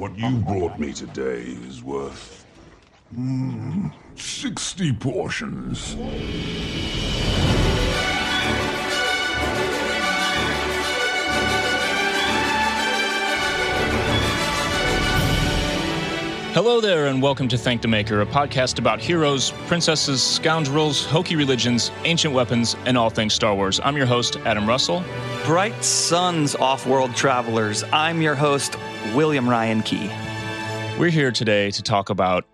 What you brought me today is worth. Mm, 60 portions. Hello there, and welcome to Thank the Maker, a podcast about heroes, princesses, scoundrels, hokey religions, ancient weapons, and all things Star Wars. I'm your host, Adam Russell. Bright Suns Off World Travelers. I'm your host, William Ryan Key. We're here today to talk about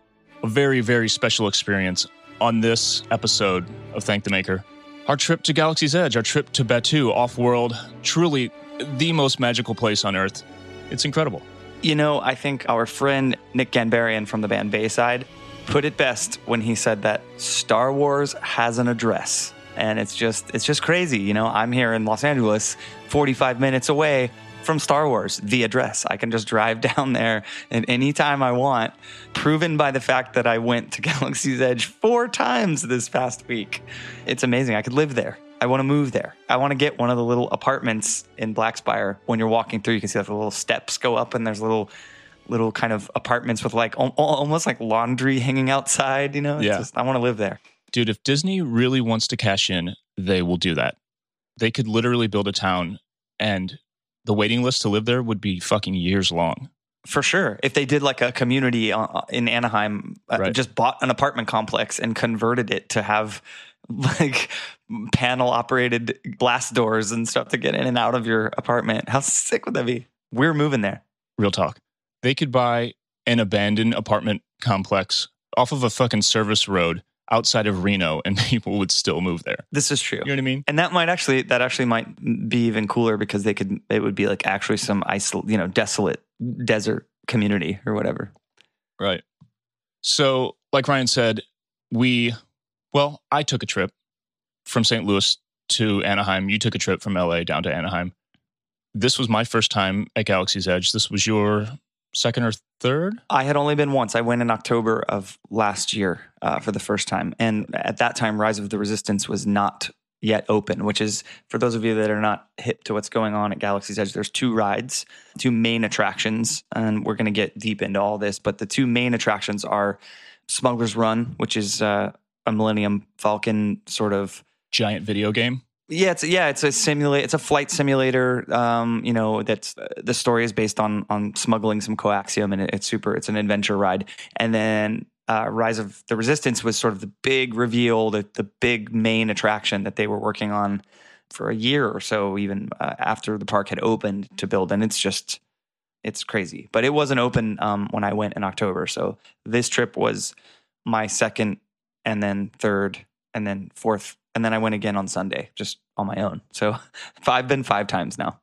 a very, very special experience on this episode of Thank the Maker. Our trip to Galaxy's Edge, our trip to Batuu, off world, truly the most magical place on Earth. It's incredible. You know, I think our friend Nick Ghanbarian from the band Bayside put it best when he said that Star Wars has an address. And it's just it's just crazy, you know. I'm here in Los Angeles, 45 minutes away from Star Wars, the address. I can just drive down there at any time I want, proven by the fact that I went to Galaxy's Edge four times this past week. It's amazing. I could live there. I want to move there. I want to get one of the little apartments in Blackspire. When you're walking through, you can see like the little steps go up, and there's little, little kind of apartments with like almost like laundry hanging outside. You know, It's Yeah. just- I want to live there. Dude, if Disney really wants to cash in, they will do that. They could literally build a town, and the waiting list to live there would be fucking years long. For sure. If they did like a community uh, in Anaheim, uh, Right. just bought an apartment complex and converted it to have like panel operated blast doors and stuff to get in and out of your apartment, how sick would that be? We're moving there. Real talk. They could buy an abandoned apartment complex off of a fucking service road outside of Reno, and people would still move there. This is true. You know what I mean? And that might actually that actually might be even cooler because they could it would be like actually some isol you know desolate desert community or whatever. Right. So, like Ryan said, we, well, I took a trip from St. Louis to Anaheim. You took a trip from LA down to Anaheim. This was my first time at Galaxy's Edge. This was your second or third? I had only been once. I went in October of last year uh, for the first time, and at that time, Rise of the Resistance was not yet open. Which is for those of you that are not hip to what's going on at Galaxy's Edge. There's two rides, two main attractions, and we're going to get deep into all this. But the two main attractions are Smuggler's Run, which is uh, a Millennium Falcon sort of Giant video game. Yeah, it's yeah, it's a simulate. It's a flight simulator. Um, you know, that's the story is based on on smuggling some coaxium, and it, it's super. It's an adventure ride. And then uh, Rise of the Resistance was sort of the big reveal, the the big main attraction that they were working on for a year or so, even uh, after the park had opened to build. And it's just it's crazy. But it wasn't open um, when I went in October, so this trip was my second, and then third, and then fourth and then I went again on Sunday, just on my own. So I've been five times now.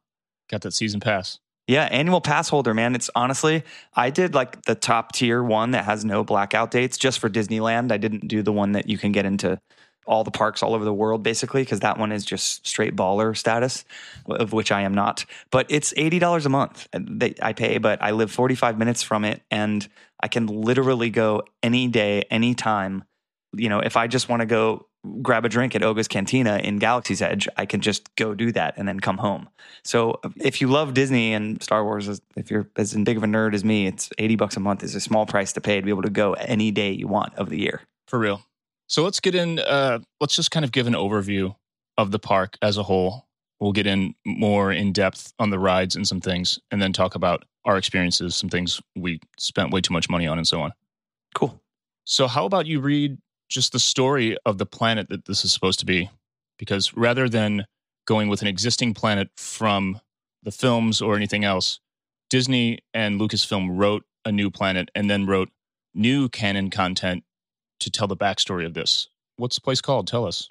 Got that season pass. Yeah, annual pass holder, man. It's honestly, I did like the top tier one that has no blackout dates just for Disneyland. I didn't do the one that you can get into all the parks all over the world, basically, because that one is just straight baller status, of which I am not. But it's eighty dollars a month uh, that I pay, but I live forty five minutes from it, and I can literally go any day, anytime. You know, if I just want to go grab a drink at Oga's Cantina in Galaxy's Edge, I can just go do that and then come home. So if you love Disney and Star Wars, if you're as big of a nerd as me, it's 80 bucks a month is a small price to pay to be able to go any day you want of the year. For real. So let's get in. Uh, let's just kind of give an overview of the park as a whole. We'll get in more in depth on the rides and some things, and then talk about our experiences, some things we spent way too much money on, and so on. Cool. So, how about you read just the story of the planet that this is supposed to be? Because rather than going with an existing planet from the films or anything else, Disney and Lucasfilm wrote a new planet and then wrote new canon content to tell the backstory of this. What's the place called? Tell us.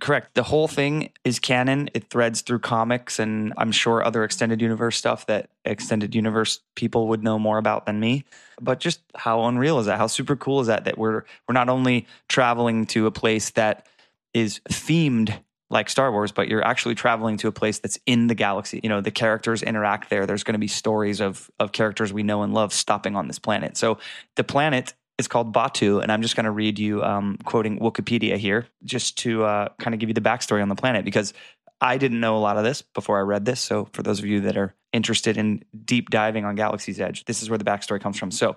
Correct. The whole thing is canon. It threads through comics and I'm sure other extended universe stuff that extended universe people would know more about than me. But just how unreal is that? How super cool is that that we're we're not only traveling to a place that is themed like Star Wars, but you're actually traveling to a place that's in the galaxy. You know, the characters interact there. There's going to be stories of of characters we know and love stopping on this planet. So the planet is called Batuu, and I'm just going to read you um, quoting Wikipedia here, just to uh, kind of give you the backstory on the planet because I didn't know a lot of this before I read this. So, for those of you that are interested in deep diving on Galaxy's Edge, this is where the backstory comes from. So,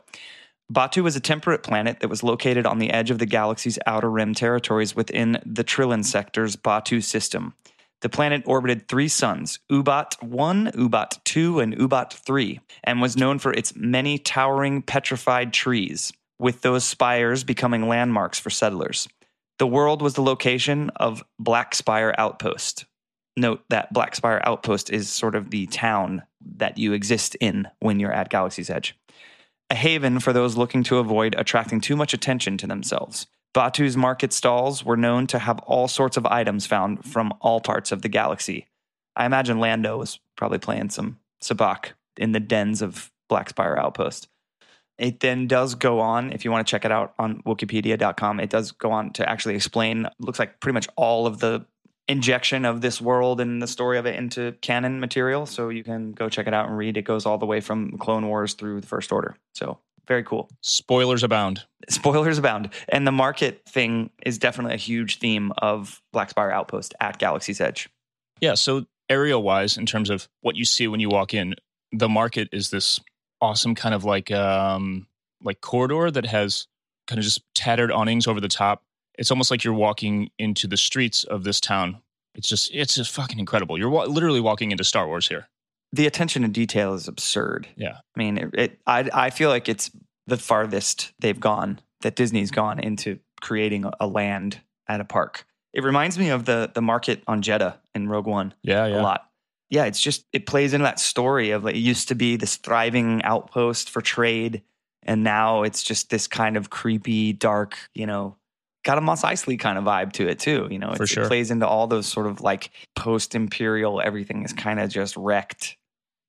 Batuu was a temperate planet that was located on the edge of the galaxy's outer rim territories within the Trilon sector's Batuu system. The planet orbited three suns, Ubat 1, Ubat 2, and Ubat 3, and was known for its many towering petrified trees, with those spires becoming landmarks for settlers. The world was the location of Black Spire Outpost. Note that Black Spire Outpost is sort of the town that you exist in when you're at Galaxy's Edge. A haven for those looking to avoid attracting too much attention to themselves. Batuu's market stalls were known to have all sorts of items found from all parts of the galaxy. I imagine Lando was probably playing some sabacc in the dens of Black Spire Outpost. It then does go on, if you want to check it out on wikipedia.com, it does go on to actually explain, looks like pretty much all of the injection of this world and the story of it into canon material. So you can go check it out and read. It goes all the way from Clone Wars through the First Order. So very cool. Spoilers abound. Spoilers abound. And the market thing is definitely a huge theme of Black Spire Outpost at Galaxy's Edge. Yeah. So area wise, in terms of what you see when you walk in, the market is this awesome kind of like um like corridor that has kind of just tattered awnings over the top. It's almost like you're walking into the streets of this town. It's just it's just fucking incredible. You're wa- literally walking into Star Wars here. The attention to detail is absurd. Yeah. I mean, it, it I I feel like it's the farthest they've gone that Disney's gone into creating a, a land at a park. It reminds me of the the market on Jedha in Rogue One Yeah, yeah. a lot. Yeah, it's just it plays into that story of like, it used to be this thriving outpost for trade, and now it's just this kind of creepy, dark, you know, got a Mos Eisley kind of vibe to it too. You know, it, sure. it plays into all those sort of like post imperial. Everything is kind of just wrecked.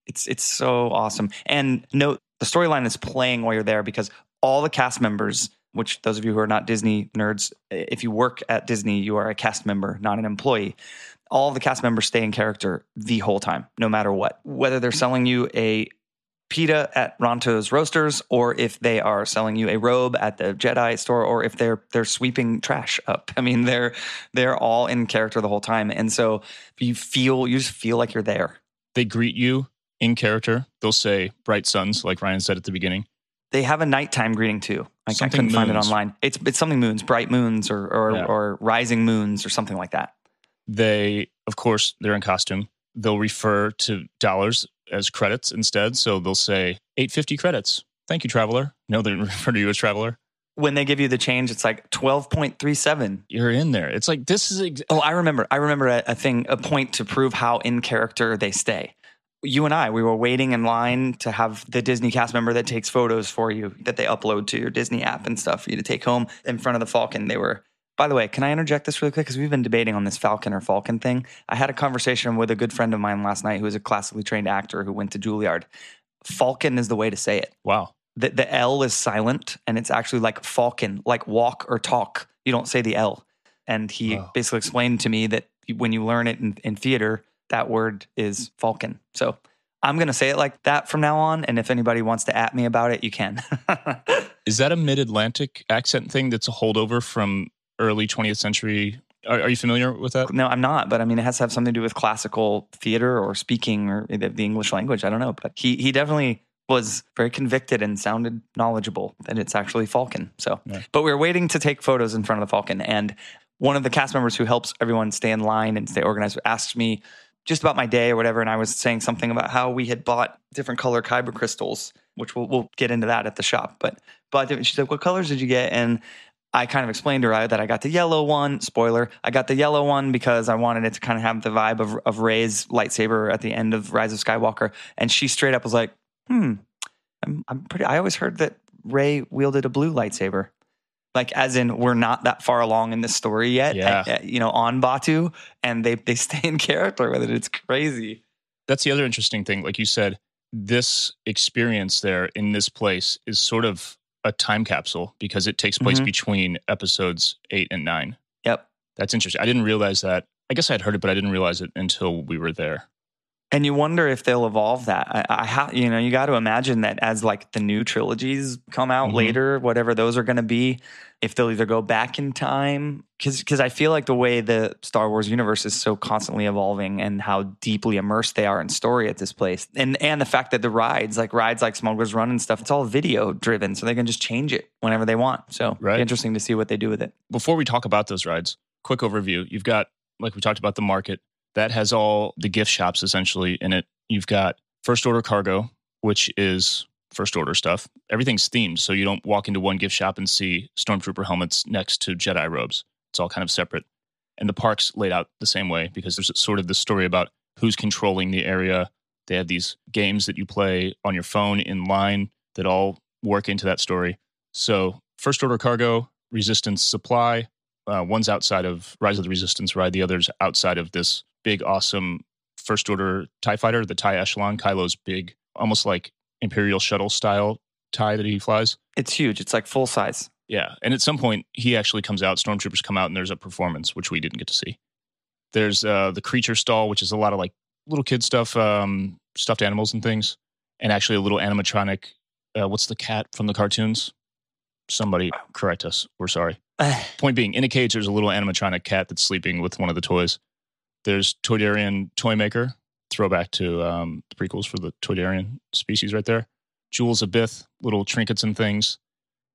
It's it's so awesome. And note the storyline is playing while you're there because all the cast members. Which those of you who are not Disney nerds, if you work at Disney, you are a cast member, not an employee all the cast members stay in character the whole time, no matter what. Whether they're selling you a pita at Ronto's Roasters, or if they are selling you a robe at the Jedi store, or if they're they're sweeping trash up. I mean, they're they're all in character the whole time, and so you feel you just feel like you're there. They greet you in character. They'll say bright suns, like Ryan said at the beginning. They have a nighttime greeting too. Like I couldn't find it online. It's it's something moons, bright moons, or or, Yeah. or rising moons, or something like that. They, of course, they're in costume. They'll refer to dollars as credits instead. So they'll say 850 credits. Thank you, traveler. No, they refer to you as traveler. When they give you the change, it's like twelve point three seven. You're in there. It's like this is ex- Oh, I remember. I remember a, a thing, a point to prove how in character they stay. You and I, we were waiting in line to have the Disney cast member that takes photos for you that they upload to your Disney app and stuff for you to take home in front of the Falcon. They were, by the way, can I interject this really quick? Because we've been debating on this Falcon or Falcon thing. I had a conversation with a good friend of mine last night who is a classically trained actor who went to Juilliard. Falcon is the way to say it wow. the, the L is silent and it's actually like falcon, like walk or talk. You don't say the L. And he Wow. basically explained to me that when you learn it in, in theater, that word is falcon. So I'm going to say it like that from now on. And if anybody wants to at me about it, you can. Is that a mid Atlantic accent thing that's a holdover from early 20th century? Are, are you familiar with that? no, I'm not. But I mean, it has to have something to do with classical theater or speaking or the, the English language. I don't know. But he, he definitely was very convicted and sounded knowledgeable that it's actually Falcon. So, Yeah. but we are waiting to take photos in front of the Falcon. And one of the cast members who helps everyone stay in line and stay organized asked me just about my day or whatever. And I was saying something about how we had bought different color kyber crystals, which we'll, we'll get into that at the shop. But, but she said, What colors did you get? And I kind of explained to her that I got the yellow one. Spoiler: I got the yellow one because I wanted it to kind of have the vibe of of Rey's lightsaber at the end of Rise of Skywalker. And she straight up was like, "Hmm, I'm, I'm pretty. I always heard that Ray wielded a blue lightsaber." Like, as in, we're not that far along in the story yet, Yeah. uh, uh, you know, on Batuu, and they they stay in character with it. It's crazy. That's the other interesting thing. Like you said, this experience there in this place is sort of a time capsule because it takes place Mhm. between episodes eight and nine. Yep. That's interesting. I didn't realize that. I guess I had heard it, but I didn't realize it until we were there. And you wonder if they'll evolve that. I, I ha- you know, you got to imagine that as like the new trilogies come out Mhm. later, whatever those are going to be, if they'll either go back in time, because I feel like the way the Star Wars universe is so constantly evolving and how deeply immersed they are in story at this place, and and the fact that the rides, like rides like Smuggler's Run and stuff, it's all video driven, so they can just change it whenever they want. So Right. interesting to see what they do with it. Before we talk about those rides, quick overview. You've got, like we talked about, the market that has all the gift shops essentially in it. You've got first order cargo, which is first order stuff. Everything's themed, so you don't walk into one gift shop and see stormtrooper helmets next to Jedi robes. It's all kind of separate. And the park's laid out the same way because there's sort of this story about who's controlling the area. They have these games that you play on your phone in line that all work into that story. So, first order cargo, resistance supply. Uh, one's outside of Rise of the Resistance ride, the other's outside of this big, awesome first order TIE fighter, the TIE Echelon, Kylo's big, almost like Imperial shuttle style TIE that he flies. It's huge. It's like full size. Yeah. And at some point, he actually comes out, stormtroopers come out, and there's a performance, which we didn't get to see. There's uh, the creature stall, which is a lot of like little kid stuff, um, stuffed animals and things, and actually a little animatronic. Uh, what's the cat from the cartoons? Somebody correct us. We're sorry. Point being, in a cage, there's a little animatronic cat that's sleeping with one of the toys. There's Toydarian Toy Maker, throwback to um, the prequels for the Toydarian species right there. Jewels of Bith, little trinkets and things.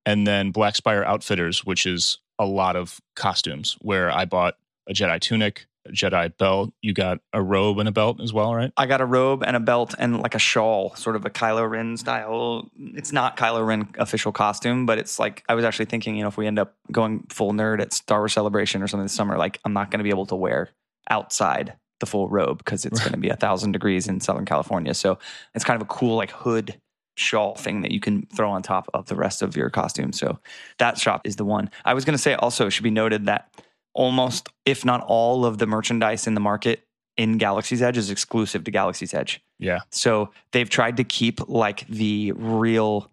And then Black Spire Outfitters, which is a lot of costumes, where I bought a Jedi tunic, a Jedi belt. You got a robe and a belt as well, right? I got a robe and a belt and like a shawl, sort of a Kylo Ren style. It's not Kylo Ren official costume, but it's like I was actually thinking, you know, if we end up going full nerd at Star Wars Celebration or something this summer, like I'm not going to be able to wear outside the full robe because it's going to be a thousand degrees in Southern California. So it's kind of a cool like hood shawl thing that you can throw on top of the rest of your costume. So that shop is the one. I was going to say also it should be noted that almost, if not all of the merchandise in the market in Galaxy's Edge is exclusive to Galaxy's Edge. Yeah. So they've tried to keep like the real,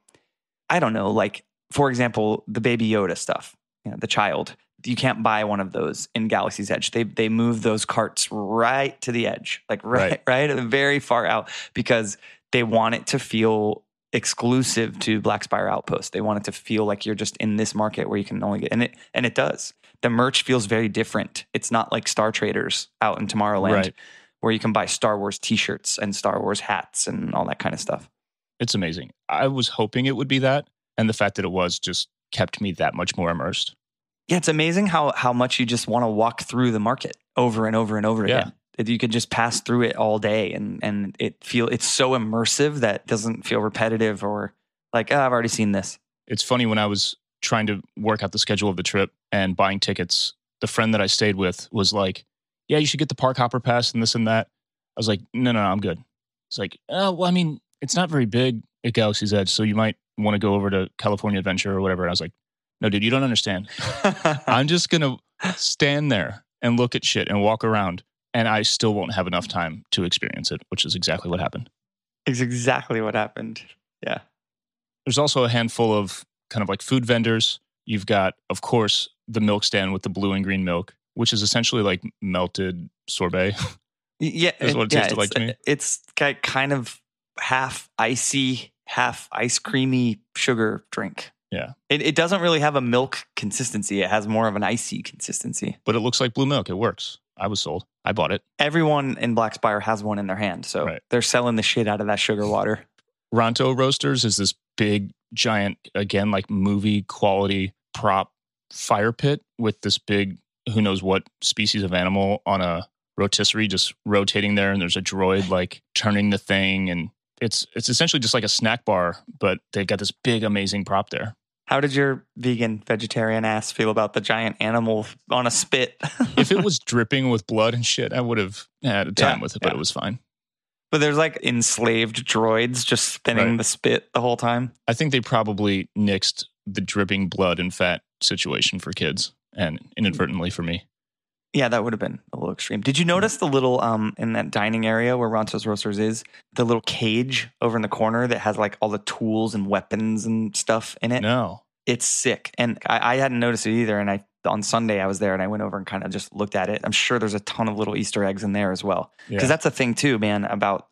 I don't know, like for example, the Baby Yoda stuff, you know, the child. You can't buy one of those in Galaxy's Edge. They they move those carts right to the edge, like right right, very far out because they want it to feel exclusive to Black Spire Outpost. They want it to feel like you're just in this market where you can only get and it and it does. The merch feels very different. It's not like Star Traders out in Tomorrowland Right. where you can buy Star Wars t-shirts and Star Wars hats and all that kind of stuff. It's amazing. I was hoping it would be that. And the fact that it was just kept me that much more immersed. Yeah, it's amazing how how much you just want to walk through the market over and over and over Yeah. again. You could just pass through it all day and and it feel it's so immersive that it doesn't feel repetitive or like oh, I've already seen this. It's funny when I was trying to work out the schedule of the trip and buying tickets, the friend that I stayed with was like, Yeah, you should get the park hopper pass and this and that. I was like, No, no, no I'm good. It's like, Oh, well, I mean, it's not very big at Galaxy's Edge, so you might want to go over to California Adventure or whatever. And I was like, No, dude, you don't understand. I'm just gonna stand there and look at shit and walk around, and I still won't have enough time to experience it, which is exactly what happened. it's exactly what happened. Yeah. There's also a handful of kind of like food vendors. You've got, of course, the milk stand with the blue and green milk, which is essentially like melted sorbet. Yeah, That's what it yeah, tasted like to me. It's ki- kind of half icy, half ice creamy sugar drink. Yeah. It, it doesn't really have a milk consistency. It has more of an icy consistency. but it looks like blue milk. It works. I was sold. I bought it. Everyone in Black Spire has one in their hand. So Right. they're selling the shit out of that sugar water. Ronto Roasters is this big, giant, again, like movie quality prop fire pit with this big, who knows what species of animal on a rotisserie just rotating there. And there's a droid like turning the thing. And it's, it's essentially just like a snack bar, but they've got this big, amazing prop there. How did your vegan vegetarian ass feel about the giant animal on a spit? If it was dripping with blood and shit, I would have had a time Yeah, with it, but yeah. it was fine. but there's like enslaved droids just spinning Right. the spit the whole time. I think they probably nixed the dripping blood and fat situation for kids and inadvertently for me. Yeah, that would have been a little extreme. Did you notice the little um in that dining area where Ronto's Roasters is, the little cage over in the corner that has like all the tools and weapons and stuff in it? No. It's sick. And I, I hadn't noticed it either. And I on Sunday I was there and I went over and kind of just looked at it. I'm sure there's a ton of little Easter eggs in there as well. Because Yeah. that's a thing too, man, about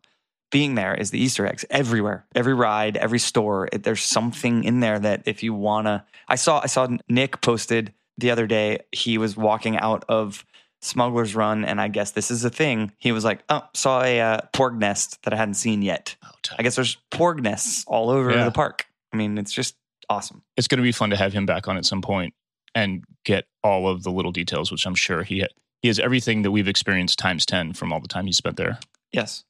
being there is the Easter eggs everywhere. Every ride, every store, it, there's something in there that if you wanna I saw I saw Nick posted the other day, he was walking out of Smuggler's Run and I guess this is a thing. He was like, "Oh, saw a uh, porg nest that I hadn't seen yet." Oh. I guess there's porg nests all over Yeah. the park. I mean, it's just awesome. it's going to be fun to have him back on at some point and get all of the little details, which I'm sure he he has everything that we've experienced times ten from all the time he spent there. Yes.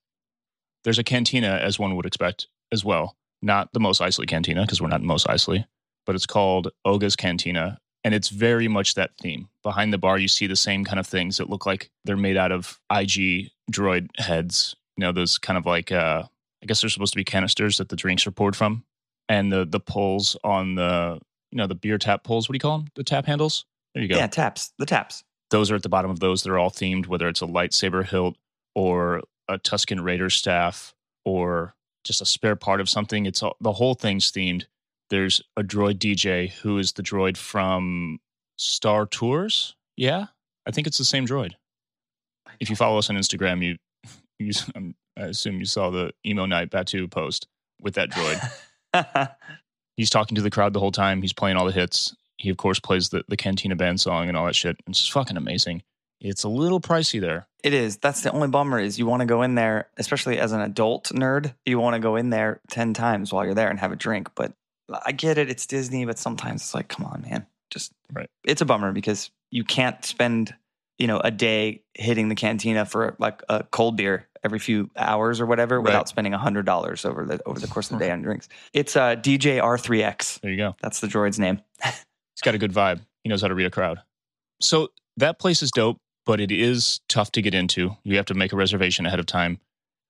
There's a cantina, as one would expect, as well. Not the Mos Eisley Cantina because we're not in Mos Eisley, but it's called Oga's Cantina, and it's very much that theme. Behind the bar, you see the same kind of things that look like they're made out of IG droid heads. You know, those kind of like uh, I guess they're supposed to be canisters that the drinks are poured from, and the the pulls on the you know the beer tap pulls. What do you call them? The tap handles. There you go Yeah, taps. The taps. those are at the bottom of those. They're all themed, whether it's a lightsaber hilt or a Tusken Raider staff or just a spare part of something. It's all, the whole thing's themed. There's a droid DJ who is the droid from Star Tours. Yeah, I think it's the same droid. If you follow us on Instagram, you, you um, I assume you saw the emo night Batuu post with that droid. He's talking to the crowd the whole time. He's playing all the hits. He of course plays the the Cantina band song and all that shit. It's just fucking amazing. It's a little pricey there. It is. That's the only bummer is you want to go in there, especially as an adult nerd, you want to go in there 10 times while you're there and have a drink. But I get it. It's Disney, but sometimes it's like, come on, man. Just, Right. it's a bummer because you can't spend, you know, a day hitting the cantina for like a cold beer every few hours or whatever Right. without spending $100 over the, over the course of the day on drinks. It's uh, DJ R3X. There you go. That's the droid's name. He's got a good vibe. He knows how to read a crowd. So that place is dope, but it is tough to get into. You have to make a reservation ahead of time.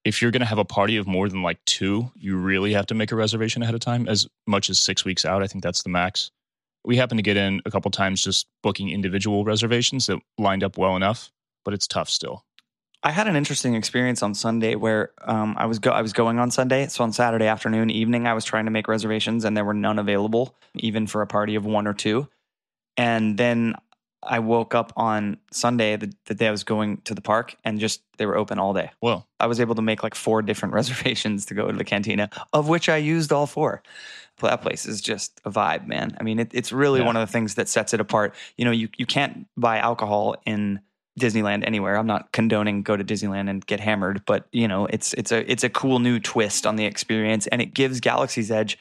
If you're going to have a party of more than like two, you really have to make a reservation ahead of time, as much as six weeks out. I think that's the max. We happened to get in a couple times just booking individual reservations that lined up well enough, but it's tough still. I had an interesting experience on Sunday where um, I was go- I was going on Sunday, so on Saturday afternoon, evening, I was trying to make reservations, and there were none available, even for a party of one or two. And then I woke up on Sunday, the, the day I was going to the park, and just they were open all day. Well, I was able to make like four different reservations to go to the cantina, of which I used all four. That place is just a vibe, man. I mean, it, it's really Yeah. one of the things that sets it apart. You know, you, you can't buy alcohol in Disneyland anywhere. I'm not condoning go to Disneyland and get hammered, but you know, it's it's a it's a cool new twist on the experience, and it gives Galaxy's Edge,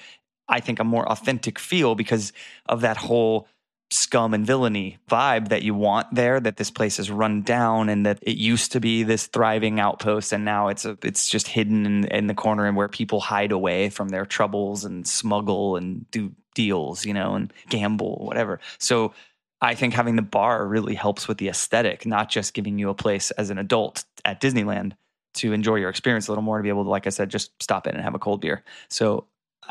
I think, a more authentic feel because of that whole scum and villainy vibe that you want there that this place is run down and that it used to be this thriving outpost and now it's a, it's just hidden in, in the corner and where people hide away from their troubles and smuggle and do deals you know and gamble whatever. So i think having the bar really helps with the aesthetic not just giving you a place as an adult at disneyland to enjoy your experience a little more to be able to like i said just stop in and have a cold beer. So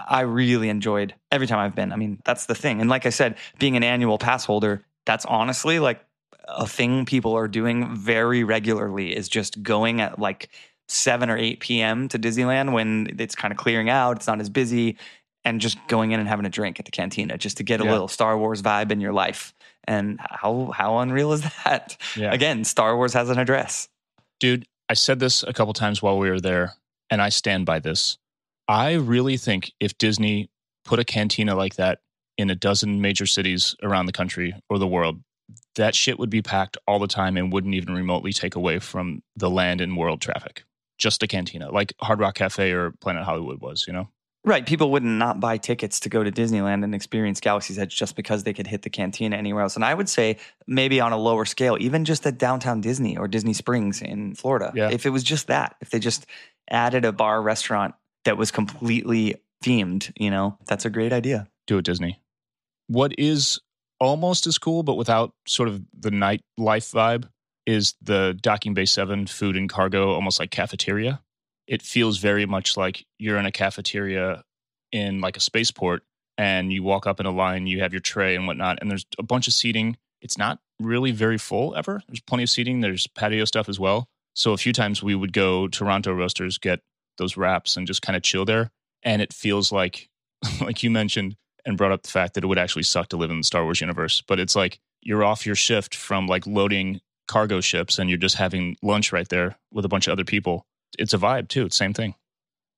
I really enjoyed every time I've been. I mean, that's the thing. And like I said, being an annual pass holder, that's honestly like a thing people are doing very regularly is just going at like 7 or 8 p.m. to Disneyland when it's kind of clearing out, it's not as busy, and just going in and having a drink at the cantina just to get a Yeah. little Star Wars vibe in your life. And how how unreal is that? yeah. Again, Star Wars has an address. Dude, I said this a couple times while we were there, and I stand by this. I really think if Disney put a cantina like that in a dozen major cities around the country or the world, that shit would be packed all the time and wouldn't even remotely take away from the land and world traffic. Just a cantina, like Hard Rock Cafe or Planet Hollywood was, you know? Right. People would not buy tickets to go to Disneyland and experience Galaxy's Edge just because they could hit the cantina anywhere else. And I would say maybe on a lower scale, even just at downtown Disney or Disney Springs in Florida. Yeah. If it was just that, if they just added a bar restaurant that was completely themed, you know, that's a great idea. do it Disney. What is almost as cool, but without sort of the nightlife vibe, is the Docking Bay 7 food and cargo, almost like cafeteria. It feels very much like you're in a cafeteria in like a spaceport and you walk up in a line, you have your tray and whatnot, and there's a bunch of seating. It's not really very full ever. There's plenty of seating, there's patio stuff as well. So a few times we would go to Ronto Roasters, get those wraps and just kind of chill there. And it feels like, like you mentioned, and brought up the fact that it would actually suck to live in the Star Wars universe. But it's like you're off your shift from like loading cargo ships and you're just having lunch right there with a bunch of other people. It's a vibe too. It's same thing.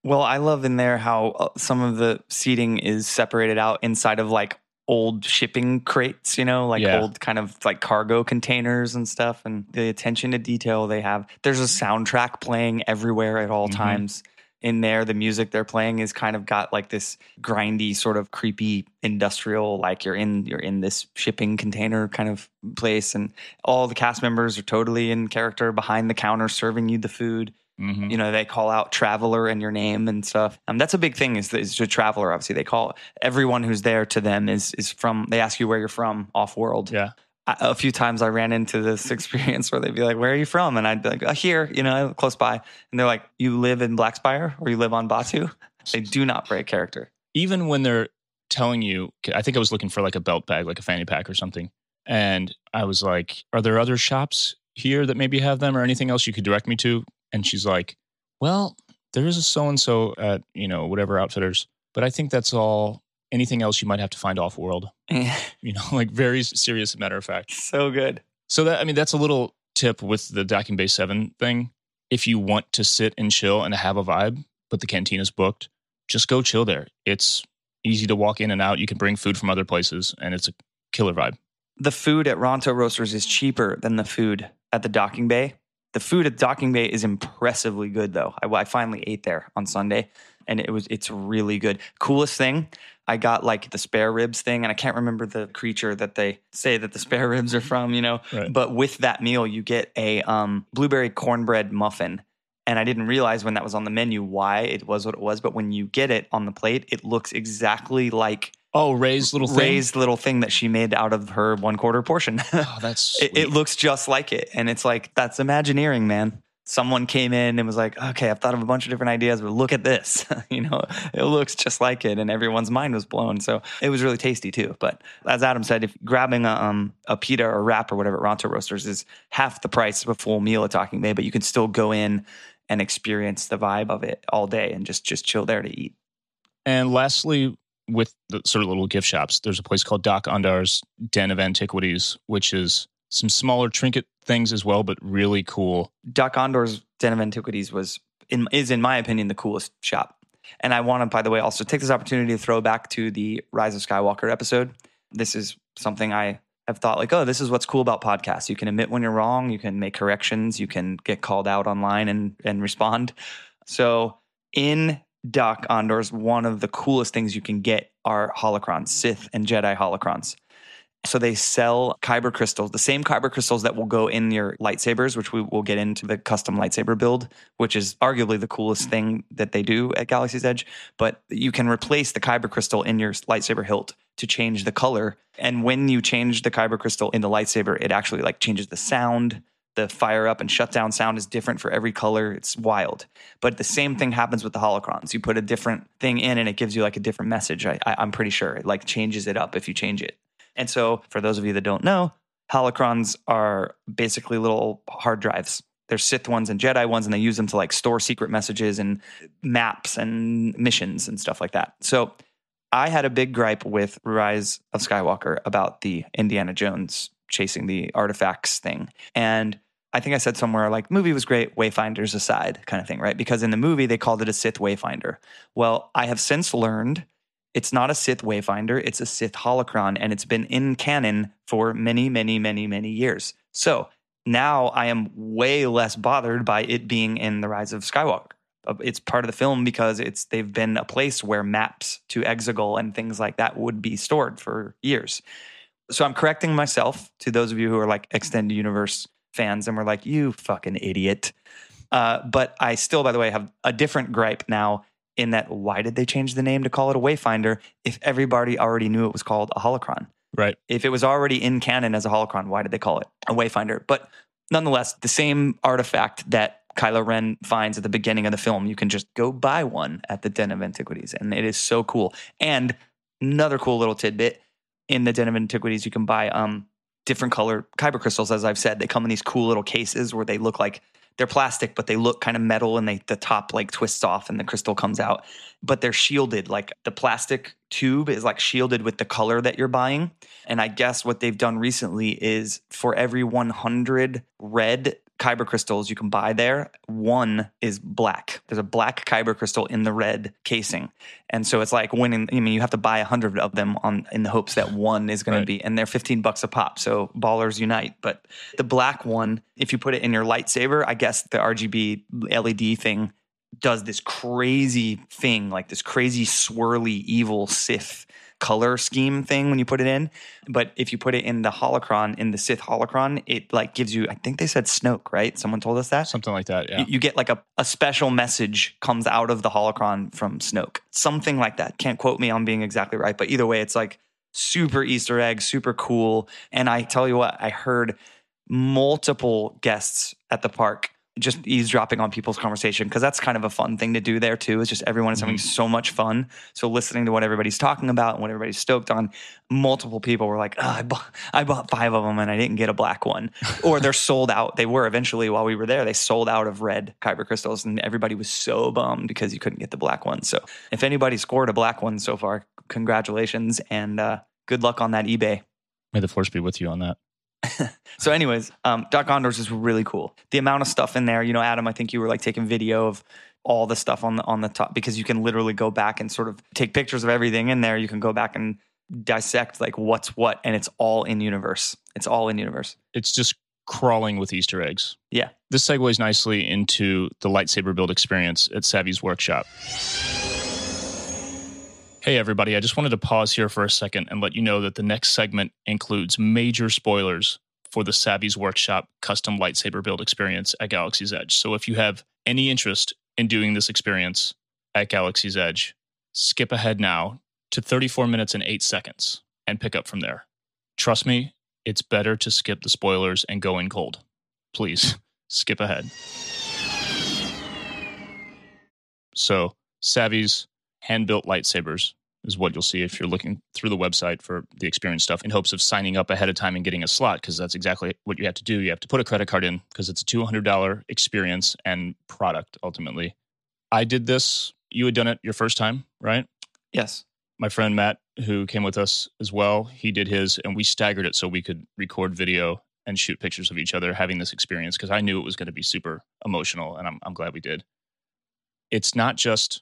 Well, I love in there how uh, some of the seating is separated out inside of like old shipping crates, you know, like Yeah. old kind of like cargo containers and stuff, and the attention to detail they have. There's a soundtrack playing everywhere at all Mhm. times. In there, the music they're playing is kind of got like this grindy, sort of creepy industrial, like you're in you're in this shipping container kind of place, and all the cast members are totally in character behind the counter serving you the food. Hmm you know they call out traveler and your name and stuff. Um, that's a big thing is, is a traveler obviously. They call everyone who's there to them is is from they ask you where you're from off world. Yeah. A few times i ran into this experience where they'd be like where are you from and i'd be like uh, here you know close by and they're like you live in blackspire or you live on batuu they do not break character Even when they're telling you, I think I was looking for like a belt bag, like a fanny pack or something. And I was like, are there other shops here that maybe have them or anything else you could direct me to? And she's like, well, there is a so and so at, you know, whatever outfitters, but I think that's all. Anything else you might have to find off world, you know, like very serious matter of fact. so good So that I mean that's a little tip with the Docking Bay 7 thing. If you want to sit and chill and have a vibe, but the cantina's booked, just go chill there. It's easy to walk in and out. You can bring food from other places and it's a killer vibe. the food at Ronto Roasters is cheaper than the food at the docking bay. The food at docking bay is impressively good though. I, I finally ate there on Sunday and it was it's really good. Coolest thing, I got like the spare ribs thing and I can't remember the creature that they say that the spare ribs are from, you know. Right. But with that meal you get a um, blueberry cornbread muffin. And I didn't realize when that was on the menu why it was what it was, but when you get it on the plate, it looks exactly like Oh, Rey's little thing. Rey's little thing that she made out of her one quarter portion. Oh, that's it, it looks just like it. And it's like, that's Imagineering, man. Someone came in and was like, okay, I've thought of a bunch of different ideas, but look at this. you know, it looks just like it. And everyone's mind was blown. So it was really tasty too. But as Adam said, if grabbing a, um, a pita or wrap or whatever at Ronto Roasters is half the price of a full meal at Docking Bay, but you can still go in and experience the vibe of it all day and just just chill there to eat. And lastly, with the sort of little gift shops, there's a place called Dok-Ondar's Den of Antiquities, which is some smaller trinket things as well, but really cool. Dok-Ondar's Den of Antiquities was in, is, in my opinion, the coolest shop. And I want to, by the way, also take this opportunity to throw back to the Rise of Skywalker episode. This is something I have thought like, oh, this is what's cool about podcasts. You can admit when you're wrong, you can make corrections, you can get called out online and and respond. So in Dok-Ondar's, one of the coolest things you can get are holocrons, Sith and Jedi holocrons. So they sell kyber crystals, the same kyber crystals that will go in your lightsabers, which we will get into the custom lightsaber build, which is arguably the coolest thing that they do at Galaxy's Edge. But you can replace the kyber crystal in your lightsaber hilt to change the color. And when you change the kyber crystal in the lightsaber, it actually like changes the sound. The fire up and shut down sound is different for every color. It's wild. But the same thing happens with the holocrons. You put a different thing in and it gives you like a different message. I, I'm pretty sure it like changes it up if you change it. And so, for those of you that don't know, holocrons are basically little hard drives. There's Sith ones and Jedi ones, and they use them to like store secret messages and maps and missions and stuff like that. So, I had a big gripe with Rise of Skywalker about the Indiana Jones chasing the artifacts thing. And I think I said somewhere like, movie was great, Wayfinders aside, kind of thing, right? Because in the movie, they called it a Sith Wayfinder. Well, I have since learned it's not a Sith Wayfinder, it's a Sith holocron, and it's been in canon for many, many, many, many years. So now I am way less bothered by it being in The Rise of Skywalker. Uh, It's part of the film because it's they've been a place where maps to Exegol and things like that would be stored for years. So I'm correcting myself to those of you who are like extended universe fans and we're like, you fucking idiot. Uh, but I still, by the way, have a different gripe now in that why did they change the name to call it a Wayfinder if everybody already knew it was called a holocron? Right. If it was already in canon as a holocron, why did they call it a Wayfinder? But nonetheless, the same artifact that Kylo Ren finds at the beginning of the film, you can just go buy one at the Den of Antiquities, and it is so cool. And another cool little tidbit in the Den of Antiquities, you can buy um different color kyber crystals. As I've said, they come in these cool little cases where they look like they're plastic, but they look kind of metal and they the top like twists off and the crystal comes out. But they're shielded. Like the plastic tube is like shielded with the color that you're buying. And I guess what they've done recently is for every 100 red kyber crystals you can buy there, one is black. There's a black kyber crystal in the red casing. And so it's like winning. I mean, you have to buy a hundred of them on in the hopes that one is going Right. to be, and they're 15 bucks a pop. So ballers unite. But the black one, if you put it in your lightsaber, I guess the RGB LED thing does this crazy thing, like this crazy swirly evil Sith color scheme thing when you put it in. But if you put it in the holocron, in the Sith holocron, it like gives you, I think they said Snoke, right? Someone told us that. Something like that. Yeah. You, you get like a, a special message comes out of the holocron from Snoke. Something like that. Can't quote me on being exactly right, but either way, it's like super Easter egg, super cool. And I tell you what, I heard multiple guests at the park just eavesdropping on people's conversation because that's kind of a fun thing to do there too. It's just everyone is having so much fun. So listening to what everybody's talking about and what everybody's stoked on, multiple people were like, oh, I, bought, I bought five of them and I didn't get a black one. or they're sold out. They were eventually while we were there, they sold out of red kyber crystals and everybody was so bummed because you couldn't get the black one. So if anybody scored a black one so far, congratulations and uh, good luck on that eBay. May the force be with you on that. So, anyways, um, Dok-Ondar's is really cool. The amount of stuff in there, you know, Adam, I think you were like taking video of all the stuff on the on the top because you can literally go back and sort of take pictures of everything in there. You can go back and dissect like what's what, and it's all in universe. It's all in universe. It's just crawling with Easter eggs. Yeah. This segues nicely into the lightsaber build experience at Savi's workshop. Hey, everybody, I just wanted to pause here for a second and let you know that the next segment includes major spoilers for the Savi's Workshop custom lightsaber build experience at Galaxy's Edge. So if you have any interest in doing this experience at Galaxy's Edge, skip ahead now to 34 minutes and 8 seconds and pick up from there. Trust me, it's better to skip the spoilers and go in cold. Please skip ahead. So, Savi's hand built lightsabers is what you'll see if you're looking through the website for the experience stuff in hopes of signing up ahead of time and getting a slot because that's exactly what you have to do. You have to put a credit card in because it's a $200 experience and product ultimately. I did this. You had done it your first time, right? Yes. my friend Matt, who came with us as well, he did his, and we staggered it so we could record video and shoot pictures of each other having this experience because I knew it was going to be super emotional, and I'm I'm glad we did. It's not just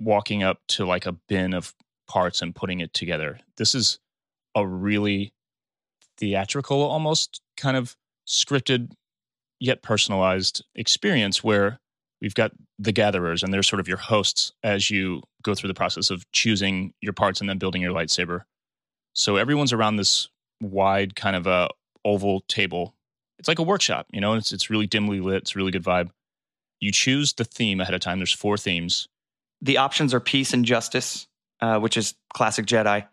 walking up to like a bin of parts and putting it together. This is a really theatrical, almost kind of scripted yet personalized experience where we've got the gatherers and they're sort of your hosts as you go through the process of choosing your parts and then building your lightsaber. So everyone's around this wide kind of a oval table. It's like a workshop, you know, it's it's really dimly lit, it's really good vibe. You choose the theme ahead of time. There's four themes. The options are peace and justice, uh, which is classic Jedi,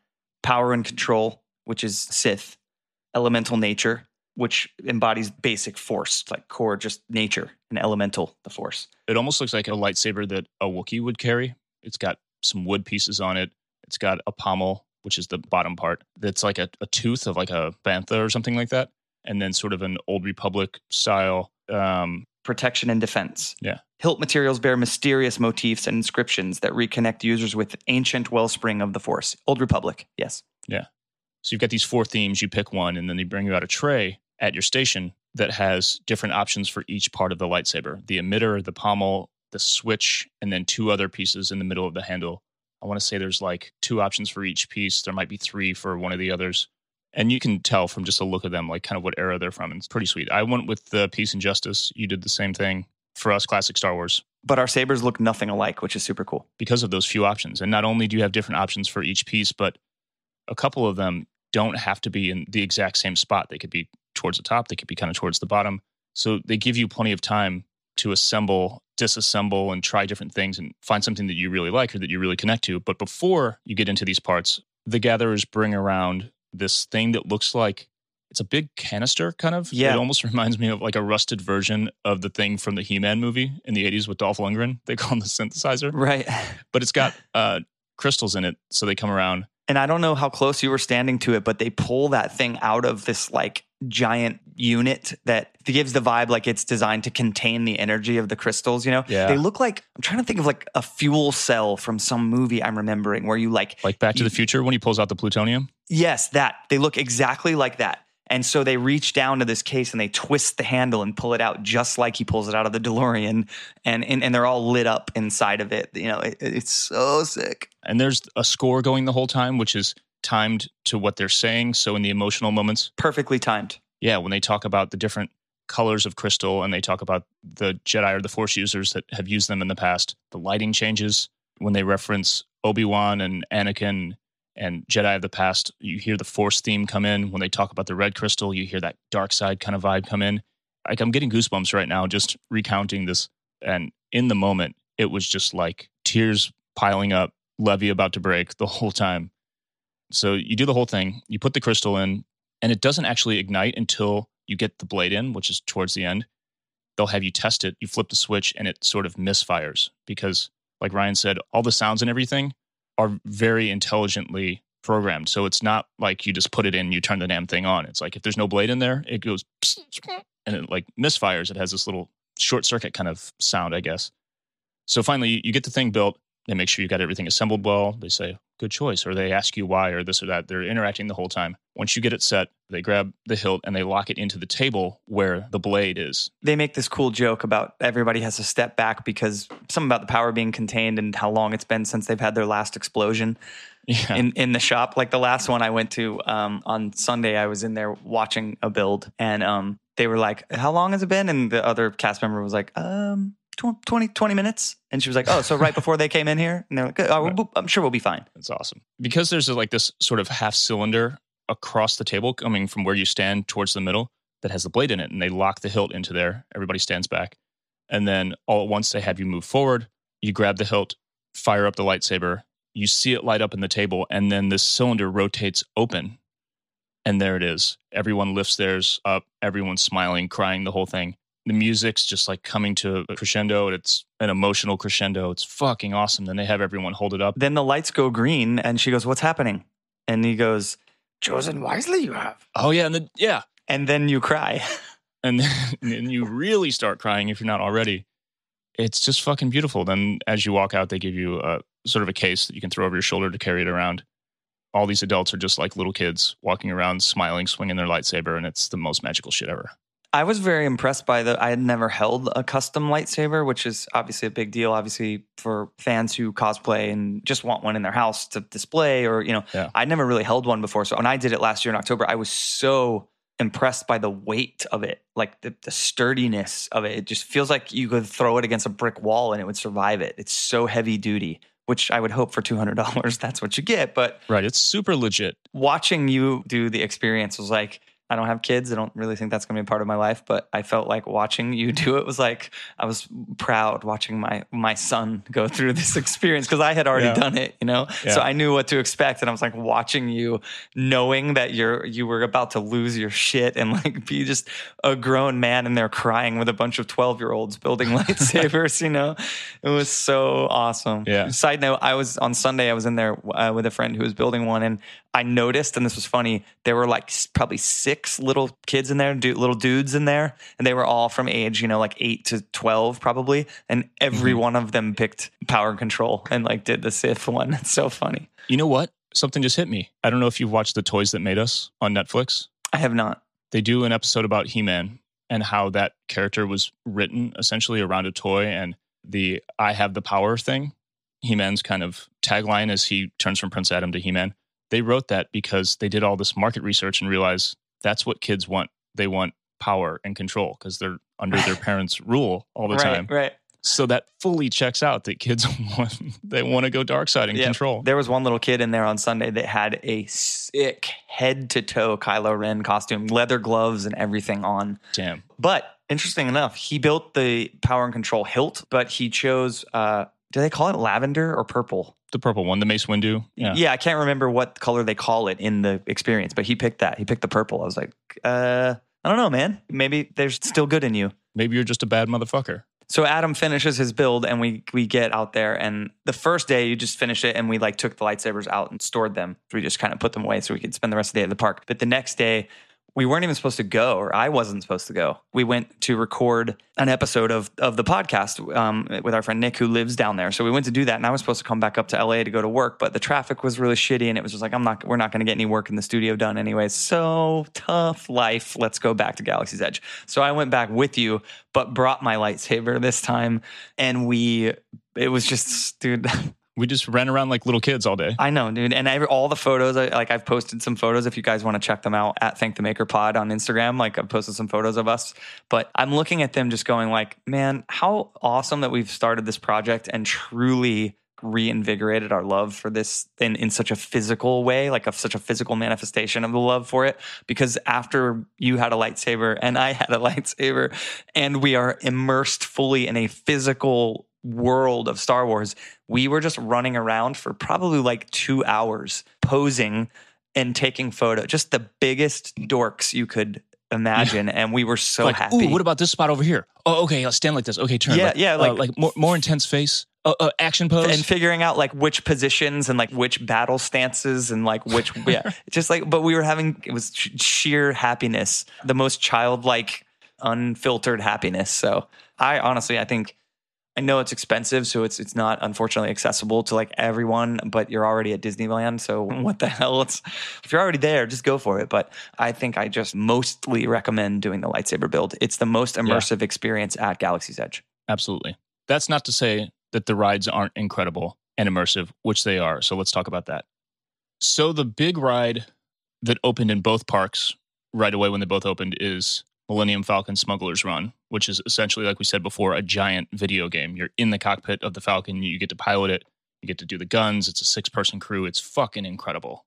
power and control, which is Sith, elemental nature, which embodies basic force, like core, just nature, and elemental, the force. It almost looks like a lightsaber that a Wookiee would carry. It's got some wood pieces on it. It's got a pommel, which is the bottom part. That's like a, a tooth of like a bantha or something like that. And then sort of an old Republic style. Um, protection and defense. Yeah. Hilt materials bear mysterious motifs and inscriptions that reconnect users with ancient wellspring of the Force. Old Republic, yes. Yeah. So you've got these four themes. You pick one, and then they bring you out a tray at your station that has different options for each part of the lightsaber the emitter, the pommel, the switch, and then two other pieces in the middle of the handle. I want to say there's like two options for each piece. There might be three for one of the others. And you can tell from just a look of them, like kind of what era they're from. And it's pretty sweet. I went with the Peace and Justice. You did the same thing for us, classic Star Wars, But our sabers look nothing alike, which is super cool. because of those few options. And not only do you have different options for each piece, but a couple of them don't have to be in the exact same spot. They could be towards the top, they could be kind of towards the bottom. So they give you plenty of time to assemble, disassemble, and try different things and find something that you really like or that you really connect to. But before you get into these parts, the gatherers bring around this thing that looks like it's a big canister, kind of. Yeah. It almost reminds me of like a rusted version of the thing from the He Man movie in the 80s with Dolph Lundgren. They call him the synthesizer, Right. but it's got uh, crystals in it. So they come around. And I don't know how close you were standing to it, but they pull that thing out of this like giant unit that gives the vibe like it's designed to contain the energy of the crystals. You know, Yeah. they look like I'm trying to think of like a fuel cell from some movie I'm remembering where you like Like Back to the Future when he pulls out the plutonium. Yes, that. They look exactly like that. And so they reach down to this case and they twist the handle and pull it out just like he pulls it out of the DeLorean. And and, and they're all lit up inside of it. You know, it, it's so sick. And there's a score going the whole time, which is timed to what they're saying. So in the emotional moments, Perfectly timed. Yeah, when they talk about the different colors of crystal and they talk about the Jedi or the Force users that have used them in the past, the lighting changes when they reference Obi Wan and Anakin and Jedi of the past. You hear the Force theme come in when they talk about the red crystal. You hear that dark side kind of vibe come in. Like I'm getting goosebumps right now just recounting this. And in the moment, it was just like tears piling up, levee about to break the whole time. So you do the whole thing, you put the crystal in, and it doesn't actually ignite until you get the blade in, which is towards the end. They'll have you test it. You flip the switch, and it sort of misfires because, like Ryan said, all the sounds and everything are very intelligently programmed. So it's not like you just put it in, you turn the damn thing on. It's like if there's no blade in there, it goes and it like misfires. It has this little short circuit kind of sound, I guess. So finally, you- get the thing built. They make sure you got everything assembled well. They say, good choice. Or they ask you why or this or that. They're interacting the whole time. Once you get it set, they grab the hilt and they lock it into the table where the blade is. They make this cool joke about everybody has to step back because something about the power being contained and how long it's been since they've had their last explosion. Yeah. in in the shop. Like the last one I went to um, on Sunday, I was in there watching a build, and um, they were like, "How long has it been?" And the other cast member was like, "Um, 20, 20 minutes." And she was like, "Oh, so right before they came in here?" And they're like, oh, we'll- "I'm sure we'll be fine." That's awesome. Because there's like this sort of half cylinder across the table coming from where you stand towards the middle that has the blade in it. And they lock the hilt into there. Everybody stands back. And then all at once they have you move forward. You grab the hilt, fire up the lightsaber. You see it light up in the table. And then this cylinder rotates open. And there it is. Everyone lifts theirs up. Everyone's smiling, crying, the whole thing. The music's just like coming to a crescendo. And it's an emotional crescendo. It's fucking awesome. Then they have everyone hold it up. Then the lights go green, and she goes, "What's happening?" And he goes, "Chosen wisely, you have." Oh, yeah. And then, yeah. And then you cry. and then, and then you really start crying if you're not already. It's just fucking beautiful. Then as you walk out, they give you a sort of a case that you can throw over your shoulder to carry it around. All these adults are just like little kids walking around, smiling, swinging their lightsaber, and it's the most magical shit ever. I was very impressed by the. I had never held a custom lightsaber, which is obviously a big deal. Obviously, for fans who cosplay and just want one in their house to display, or you know, Yeah. I'd never really held one before. So when I did it last year in October, I was so impressed by the weight of it, like the, the sturdiness of it. It just feels like you could throw it against a brick wall and it would survive it. It's so heavy duty, which I would hope for two hundred dollars that's what you get. But Right. It's super legit. watching you do the experience was like I don't have kids. I don't really think that's going to be a part of my life, but I felt like watching you do it was like I was proud watching my my son go through this experience because I had already Yeah. done it, you know. Yeah. So I knew what to expect, and I was like watching you, knowing that you're you were about to lose your shit and like be just a grown man in there crying with a bunch of twelve year olds building lightsabers. you know, it was so awesome. Yeah. Side note: I was on Sunday. I was in there uh, with a friend who was building one, and I noticed, and this was funny. There were like probably six little kids in there, little dudes in there, and they were all from age, you know, like eight to twelve, probably. And every Mhm. one of them picked power control and like did the Sith one. It's so funny. You know what? Something just hit me. I don't know if you've watched The Toys That Made Us on Netflix. I have not. They do an episode about He Man and how that character was written essentially around a toy and the I have the power thing. He Man's kind of tagline as he turns from Prince Adam to He Man. They wrote that because they did all this market research and realized that's what kids want. They want power and control because they're under their parents' rule all the right, time. right. So that fully checks out that kids want they want to go dark side and Yeah. control. There was one little kid in there on Sunday that had a sick head to toe Kylo Ren costume, leather gloves and everything on. Damn. But interesting enough, he built the power and control hilt, but he chose uh do they call it lavender or purple? The purple one, the Mace Windu. Yeah. Yeah, I can't remember what color they call it in the experience, but he picked that. He picked the purple. I was like, uh, I don't know, man. Maybe there's still good in you. Maybe you're just a bad motherfucker. So Adam finishes his build and we we get out there and the first day you just finish it and we like took the lightsabers out and stored them. We just kind of put them away so we could spend the rest of the day at the park. But the next day we weren't even supposed to go, or I wasn't supposed to go. We went to record an episode of of the podcast um, with our friend Nick, who lives down there. So we went to do that, and I was supposed to come back up to LA to go to work, but the traffic was really shitty, and it was just like, I'm not, we're not going to get any work in the studio done anyway. So tough life. Let's go back to Galaxy's Edge. So I went back with you, but brought my lightsaber this time, and we. It was just, dude. We just ran around like little kids all day. I know, dude. And every, all the photos, like I've posted some photos if you guys want to check them out at Thank the Maker Pod on Instagram. Like I've posted some photos of us, but I'm looking at them just going like, man, how awesome that we've started this project and truly reinvigorated our love for this in, in such a physical way, like a, such a physical manifestation of the love for it. Because after you had a lightsaber and I had a lightsaber, and we are immersed fully in a physical world of Star Wars, we were just running around for probably like two hours posing and taking photo. Just the biggest dorks you could imagine, and we were so like, happy. Ooh, what about this spot over here? Oh, okay, I'll stand like this. Okay, turn. Yeah, like, yeah, uh, like- like more, more intense face. Uh, uh, action pose. and figuring out like which positions and like which battle stances and like which yeah just like but we were having it was sh- sheer happiness the most childlike unfiltered happiness so i honestly i think i know it's expensive so it's it's not unfortunately accessible to like everyone but you're already at disneyland so what the hell it's if you're already there just go for it but i think i just mostly recommend doing the lightsaber build it's the most immersive experience at galaxy's edge Absolutely. That's not to say that the rides aren't incredible and immersive, which they are. So let's talk about that. So the big ride that opened in both parks right away when they both opened is Millennium Falcon Smuggler's Run, which is essentially, like we said before, a giant video game. You're in the cockpit of the Falcon, you get to pilot it, you get to do the guns. It's a six person crew. It's fucking incredible.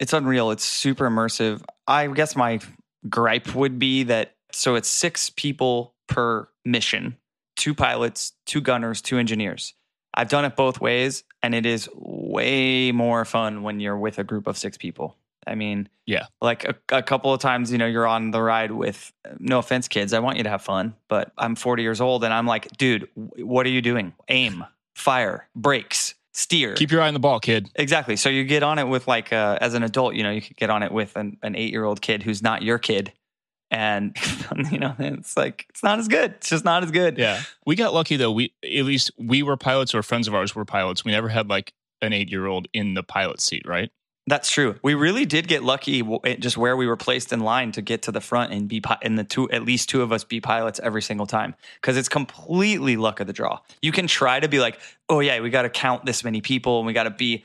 it's unreal. It's super immersive. I guess my gripe would be that so it's six people per mission two pilots, two gunners, two engineers. I've done it both ways, and it is way more fun when you're with a group of six people. I mean, Yeah. like a, a couple of times, you know, you're on the ride with, no offense, kids, I want you to have fun, but I'm 40 years old and I'm like, dude, what are you doing? Aim, fire, brakes, steer. Keep your eye on the ball, kid. Exactly. So you get on it with like uh, as an adult, you know, you could get on it with an, an eight year old kid who's not your kid, and you know, it's like it's not as good. It's just not as good. Yeah. We got lucky though. We at least we were pilots or friends of ours were pilots. We never had like an eight year old in the pilot seat, right? That's true. We really did get lucky, eh, just where we were placed in line to get to the front and be and the two at least two of us be pilots every single time because it's completely luck of the draw. You can try to be like, oh yeah, we got to count this many people and we got to be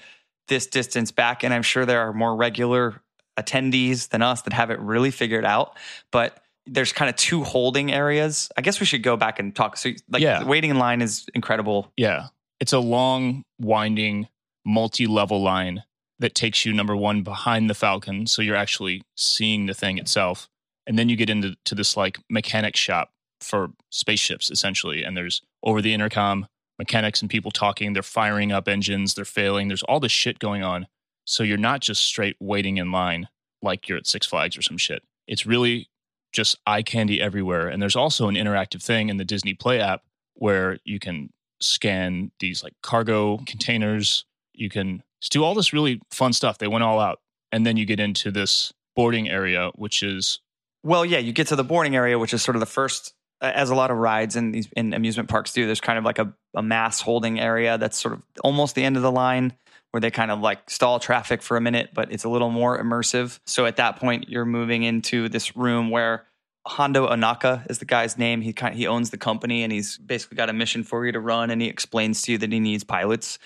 this distance back, and I'm sure there are more regular attendees than us that have it really figured out, but. There's kind of two holding areas. I guess we should go back and talk. So, like, Yeah. waiting in line is incredible. Yeah. It's a long, winding, multi level line that takes you, number one, behind the Falcon. So you're actually seeing the thing itself. And then you get into to this like mechanic shop for spaceships, essentially. And there's over the intercom mechanics and people talking. They're firing up engines, they're failing. There's all this shit going on. So you're not just straight waiting in line like you're at Six Flags or some shit. It's really just eye candy everywhere. And there's also an interactive thing in the Disney Play app where you can scan these like cargo containers. You can do all this really fun stuff. They went all out. And then you get into this boarding area, which is Well, yeah, you get to the boarding area, which is sort of the first, as a lot of rides in these in amusement parks do. There's kind of like a, a mass holding area that's sort of almost the end of the line where they kind of like stall traffic for a minute, but it's a little more immersive. So at that point, you're moving into this room where Hondo Ohnaka is the guy's name. He kind of, he owns the company and he's basically got a mission for you to run. And he explains to you that he needs pilots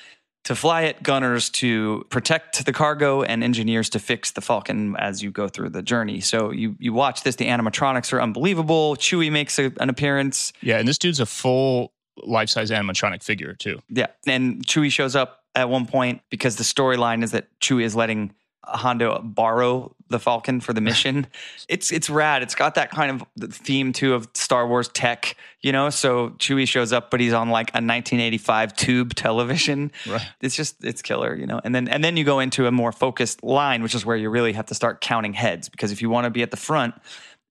to fly it, gunners to protect the cargo, and engineers to fix the Falcon as you go through the journey. So you you watch this. The animatronics are unbelievable. Chewie makes a, an appearance. yeah, and this dude's a full life size animatronic figure too. Yeah, and Chewie shows up at one point because the storyline is that Chewie is letting Hondo uh, borrow the Falcon for the mission. it's it's rad. It's got that kind of theme too of Star Wars tech, you know. So Chewie shows up, but he's on like a 1985 tube television. Right. It's just it's killer, you know. And then and then you go into a more focused line, which is where you really have to start counting heads because if you want to be at the front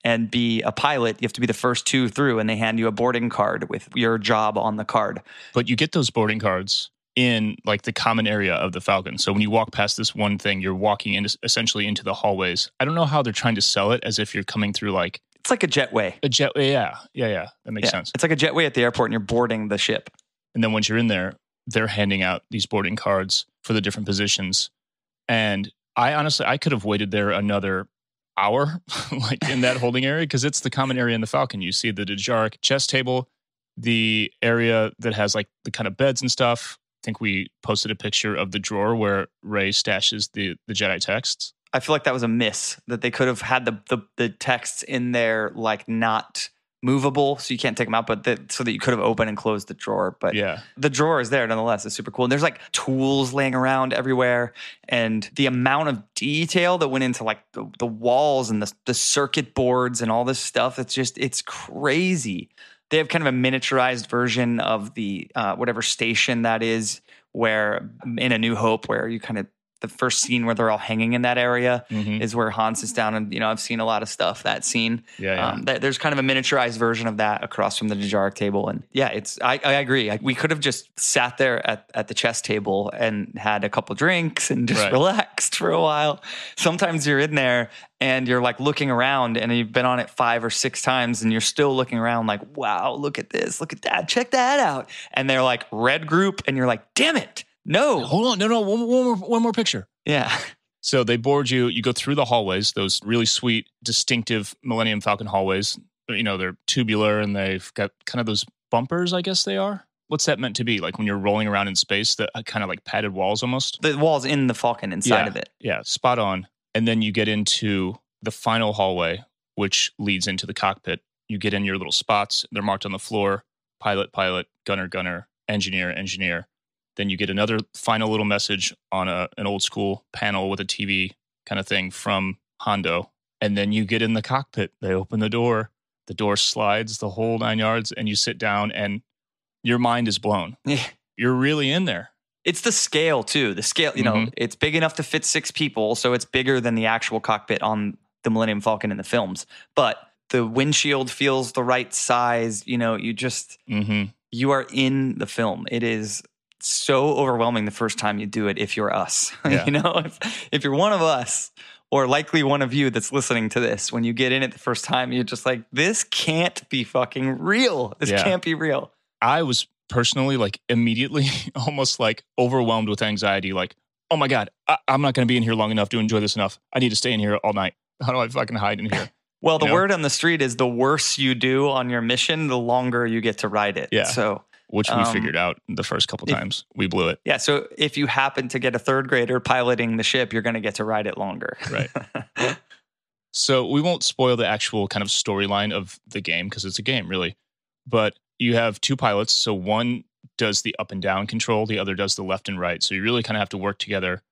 and be a pilot, you have to be the first two through, and they hand you a boarding card with your job on the card. But you get those boarding cards in like the common area of the Falcon. So when you walk past this one thing, you're walking into essentially into the hallways. I don't know how they're trying to sell it as if you're coming through like It's like a jetway. a jetway, Yeah, yeah, yeah. That makes Yeah. sense. It's like a jetway at the airport and you're boarding the ship. And then once you're in there, they're handing out these boarding cards for the different positions. And I honestly, I could have waited there another hour, like in that holding area, because it's the common area in the Falcon. You see the Dejarik chess table, the area that has like the kind of beds and stuff. I think we posted a picture of the drawer where Rey stashes the the Jedi texts. I feel like that was a miss that they could have had the the, the texts in there like not movable, so you can't take them out, but that so that you could have opened and closed the drawer. But Yeah, the drawer is there nonetheless. It's super cool. And there's like tools laying around everywhere, and the amount of detail that went into like the, the walls and the the circuit boards and all this stuff. It's just it's crazy. They have kind of a miniaturized version of the uh, whatever station that is, where in A New Hope, where you kind of the first scene where they're all hanging in that area Mhm. is where Hans is down, and you know I've seen a lot of stuff that scene. yeah, yeah. Um, th- there's kind of a miniaturized version of that across from the Dejarik table, and yeah, it's I, I agree. I, we could have just sat there at, at the chess table and had a couple drinks and just Right. relaxed for a while. Sometimes you're in there and you're like looking around, and you've been on it five or six times, and you're still looking around like, wow, look at this, look at that, check that out, and they're like red group, and you're like, damn it, no, Hold on, no, no, one, one more, one more picture. yeah, So they board you. You go through the hallways, those really sweet, distinctive Millennium Falcon hallways. You know, they're tubular and they've got kind of those bumpers, I guess they are. What's that meant to be? Like when you're rolling around in space, that uh, kind of like padded walls almost? the walls in the Falcon inside Yeah. of it. Yeah, spot on. And then you get into the final hallway, which leads into the cockpit. You get in your little spots. They're marked on the floor pilot, pilot, gunner, gunner, engineer, engineer. Then you get another final little message on a, an old school panel with a TV kind of thing from Hondo. And then you get in the cockpit. They open the door, the door slides the whole nine yards, and you sit down, and your mind is blown. Yeah. You're really in there. It's the scale too. The scale, you know, Mhm. it's big enough to fit six people, so it's bigger than the actual cockpit on the Millennium Falcon in the films. But the windshield feels the right size. You know, you just hmm you are in the film. It is so overwhelming the first time you do it. If you're us, Yeah. you know, if, if you're one of us, or likely one of you that's listening to this, when you get in it the first time, you're just like, this can't be fucking real. This Yeah. can't be real. I was personally like immediately almost like overwhelmed with anxiety. Like, oh my God, I- I'm not going to be in here long enough to enjoy this enough. I need to stay in here all night. How do I fucking hide in here? Well, the You know? word on the street is the worse you do on your mission, the longer you get to ride it. Yeah. So, Which we Um, figured out the first couple if- times. We blew it. yeah. So if you happen to get a third grader piloting the ship, you're going to get to ride it longer. Right. So we won't spoil the actual kind of storyline of the game because it's a game, really. But you have two pilots. So one does the up and down control, the other does the left and right. So you really kind of have to work together.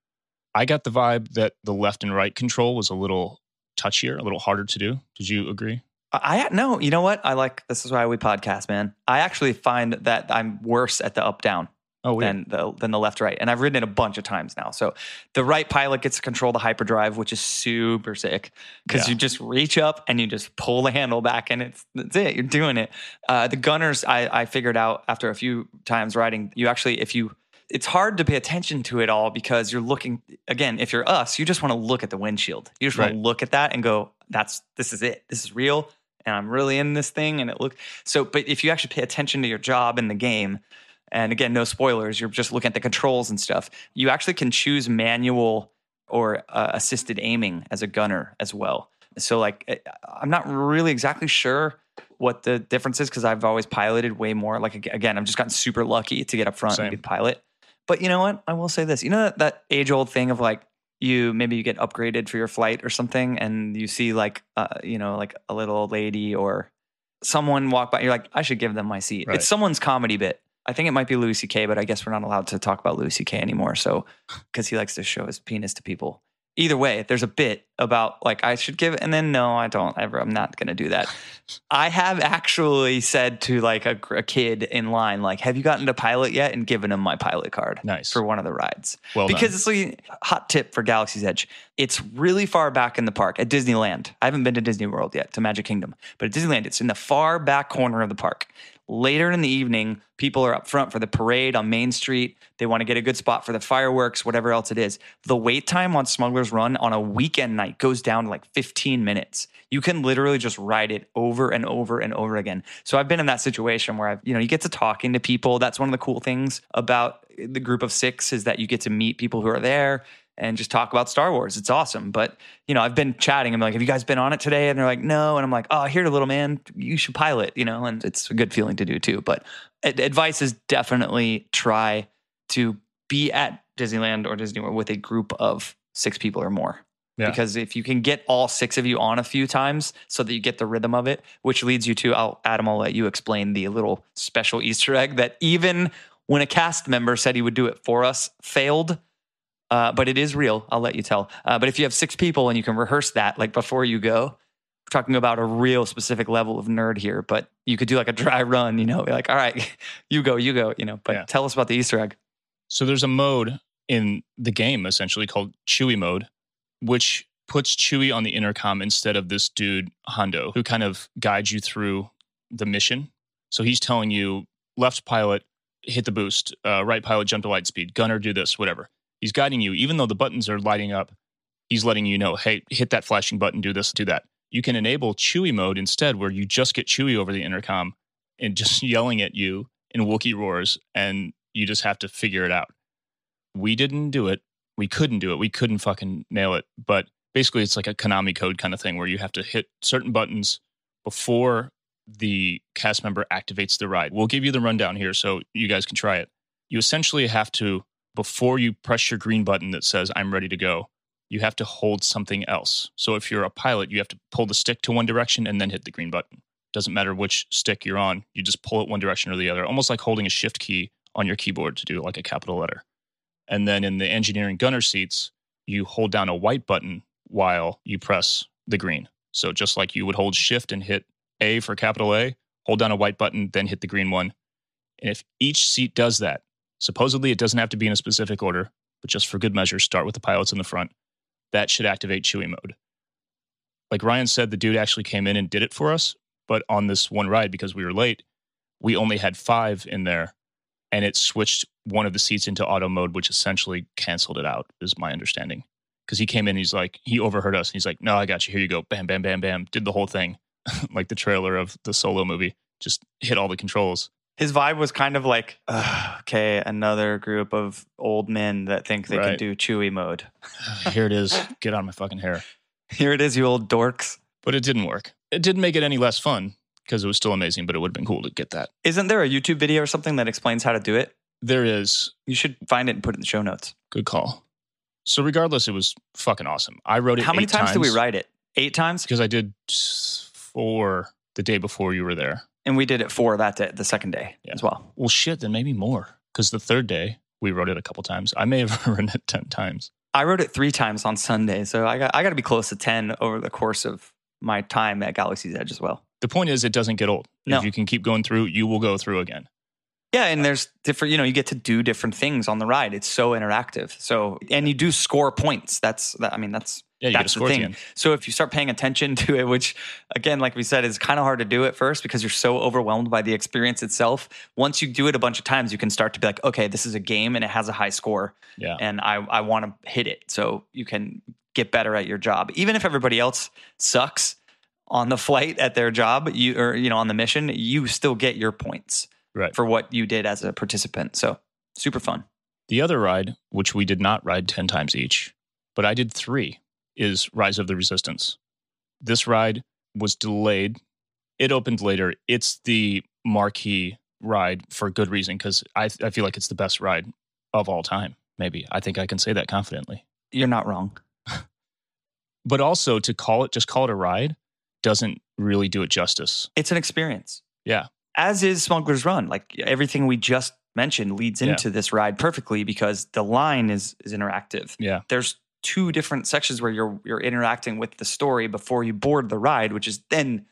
I got the vibe that the left and right control was a little touchier, a little harder to do. Did you agree? I no, you know what? I like this is why we podcast, man. I actually find that I'm worse at the up down Oh, weird. than the than the left right, and I've ridden it a bunch of times now. So the right pilot gets to control the hyperdrive, which is super sick because Yeah. you just reach up and you just pull the handle back, and it's that's it. You're doing it. Uh, the gunners, I, I figured out after a few times riding, you actually if you it's hard to pay attention to it all because you're looking again if you're us you just want to look at the windshield you just want to look at that and go that's this is it this is real and i'm really in this thing and it look so but if you actually pay attention to your job in the game and again no spoilers you're just looking at the controls and stuff you actually can choose manual or uh, assisted aiming as a gunner as well. So like eh, i'm not really exactly sure what the difference is because i've always piloted way more like again i've just gotten super lucky to get up front Same. and be pilot. But you know what? I will say this you know that, that age old thing of like you maybe you get upgraded for your flight or something and you see like uh, you know like a little old lady or someone walk by you're like i should give them my seat. Right. it's someone's comedy bit. I think it might be louis ck but i guess we're not allowed to talk about louis ck anymore so because he likes to show his penis to people either way there's a bit about like i should give and then no i don't ever i'm not going to do that i have actually said to like a, a kid in line like have you gotten to pilot yet and given him my pilot card nice. for one of the rides well done. because it's like hot tip for Galaxy's Edge. It's really far back in the park at Disneyland. I haven't been to Disney World yet, to Magic Kingdom, but at Disneyland, it's in the far back corner of the park. Later in the evening, people are up front for the parade on Main Street. They want to get a good spot for the fireworks, whatever else it is. The wait time on Smuggler's Run on a weekend night goes down to like 15 minutes. You can literally just ride it over and over and over again. So I've been in that situation where I've, you know, you get to talking to people. That's one of the cool things about the group of six is that you get to meet people who are there and just talk about Star Wars. It's awesome. But, you know, I've been chatting. I'm like, have you guys been on it today? And they're like, no. And I'm like, oh, here, little man, you should pilot, you know, and it's a good feeling to do too. But advice is definitely try to be at Disneyland or Disney World with a group of six people or more. Yeah. Because if you can get all six of you on a few times so that you get the rhythm of it, which leads you to, I'll, Adam, I'll let you explain the little special Easter egg that even when a cast member said he would do it for us, failed uh, but it is real. I'll let you tell. Uh, but if you have six people and you can rehearse that like before you go, we're talking about a real specific level of nerd here. But you could do like a dry run, you know, be like, all right, you go, you go, you know. But Yeah. tell us about the Easter egg. So there's a mode in the game essentially called Chewie mode, which puts Chewie on the intercom instead of this dude Hondo, who kind of guides you through the mission. So he's telling you left pilot hit the boost, uh, right pilot jump to light speed, gunner do this, whatever. He's guiding you, even though the buttons are lighting up. He's letting you know, hey, hit that flashing button, do this, do that. You can enable Chewie mode instead, where you just get Chewie over the intercom and just yelling at you in Wookiee roars, and you just have to figure it out. We didn't do it. We couldn't do it. We couldn't fucking nail it. But basically, it's like a Konami code kind of thing where you have to hit certain buttons before the cast member activates the ride. We'll give you the rundown here so you guys can try it. You essentially have to, before you press your green button that says, I'm ready to go, you have to hold something else. So if you're a pilot, you have to pull the stick to one direction and then hit the green button. Doesn't matter which stick you're on, you just pull it one direction or the other, almost like holding a shift key on your keyboard to do like a capital letter. And then in the engineering gunner seats, you hold down a white button while you press the green. So just like you would hold shift and hit A for capital A, hold down a white button, then hit the green one. And if each seat does that, supposedly it doesn't have to be in a specific order, but just for good measure, start with the pilots in the front. That should activate Chewie mode. Like Ryan said, the dude actually came in and did it for us, but on this one ride, because we were late, we only had five in there and it switched one of the seats into auto mode, which essentially canceled it out, is my understanding. Because he came in, he's like, he overheard us, and he's like, "No, I got you. Here you go." Bam, bam, bam, bam. Did the whole thing, like the trailer of the Solo movie. Just hit all the controls. His vibe was kind of like, okay, another group of old men that think they can do Chewie mode. Here it is. Get out of my fucking hair. Here it is, you old dorks. But it didn't work. It didn't make it any less fun because it was still amazing. But it would have been cool to get that. Isn't there a YouTube video or something that explains how to do it? There is You should find it and put it in the show notes. good call. So regardless, it was fucking awesome. I wrote it. How many eight times, did we write it? Eight times? Because I did four the day before you were there. And we did it four that day, the second day Yeah. as well. Well, shit, then maybe more. Because the third day we wrote it a couple times. I may have written it ten times. I wrote it three times on Sunday, so I got I got to be close to ten over the course of my time at Galaxy's Edge as well. The point is, it doesn't get old. No. If you can keep going through, you will go through again. Yeah, and there's different. You know, you get to do different things on the ride. It's so interactive. So, and you do score points. That's that. I mean, that's Yeah, you get a that's the thing. So if you start paying attention to it, which again, like we said, is kind of hard to do at first because you're so overwhelmed by the experience itself. Once you do it a bunch of times, you can start to be like, okay, this is a game and it has a high score, Yeah. and I I want to hit it. So you can get better at your job, even if everybody else sucks on the flight at their job. You or you know on the mission, you still get your points Right. for what you did as a participant. So super fun. The other ride, which we did not ride 10 times each, but I did three, is Rise of the Resistance. This ride was delayed. It opened later. It's the marquee ride for good reason because I, I feel like it's the best ride of all time. Maybe. I think I can say that confidently. You're not wrong. But also to call it, just call it a ride, doesn't really do it justice. It's an experience. Yeah. As is Smuggler's Run. Like everything we just mentioned leads Yeah. into this ride perfectly because the line is is interactive. Yeah. There's two different sections where you're you're interacting with the story before you board the ride, which is then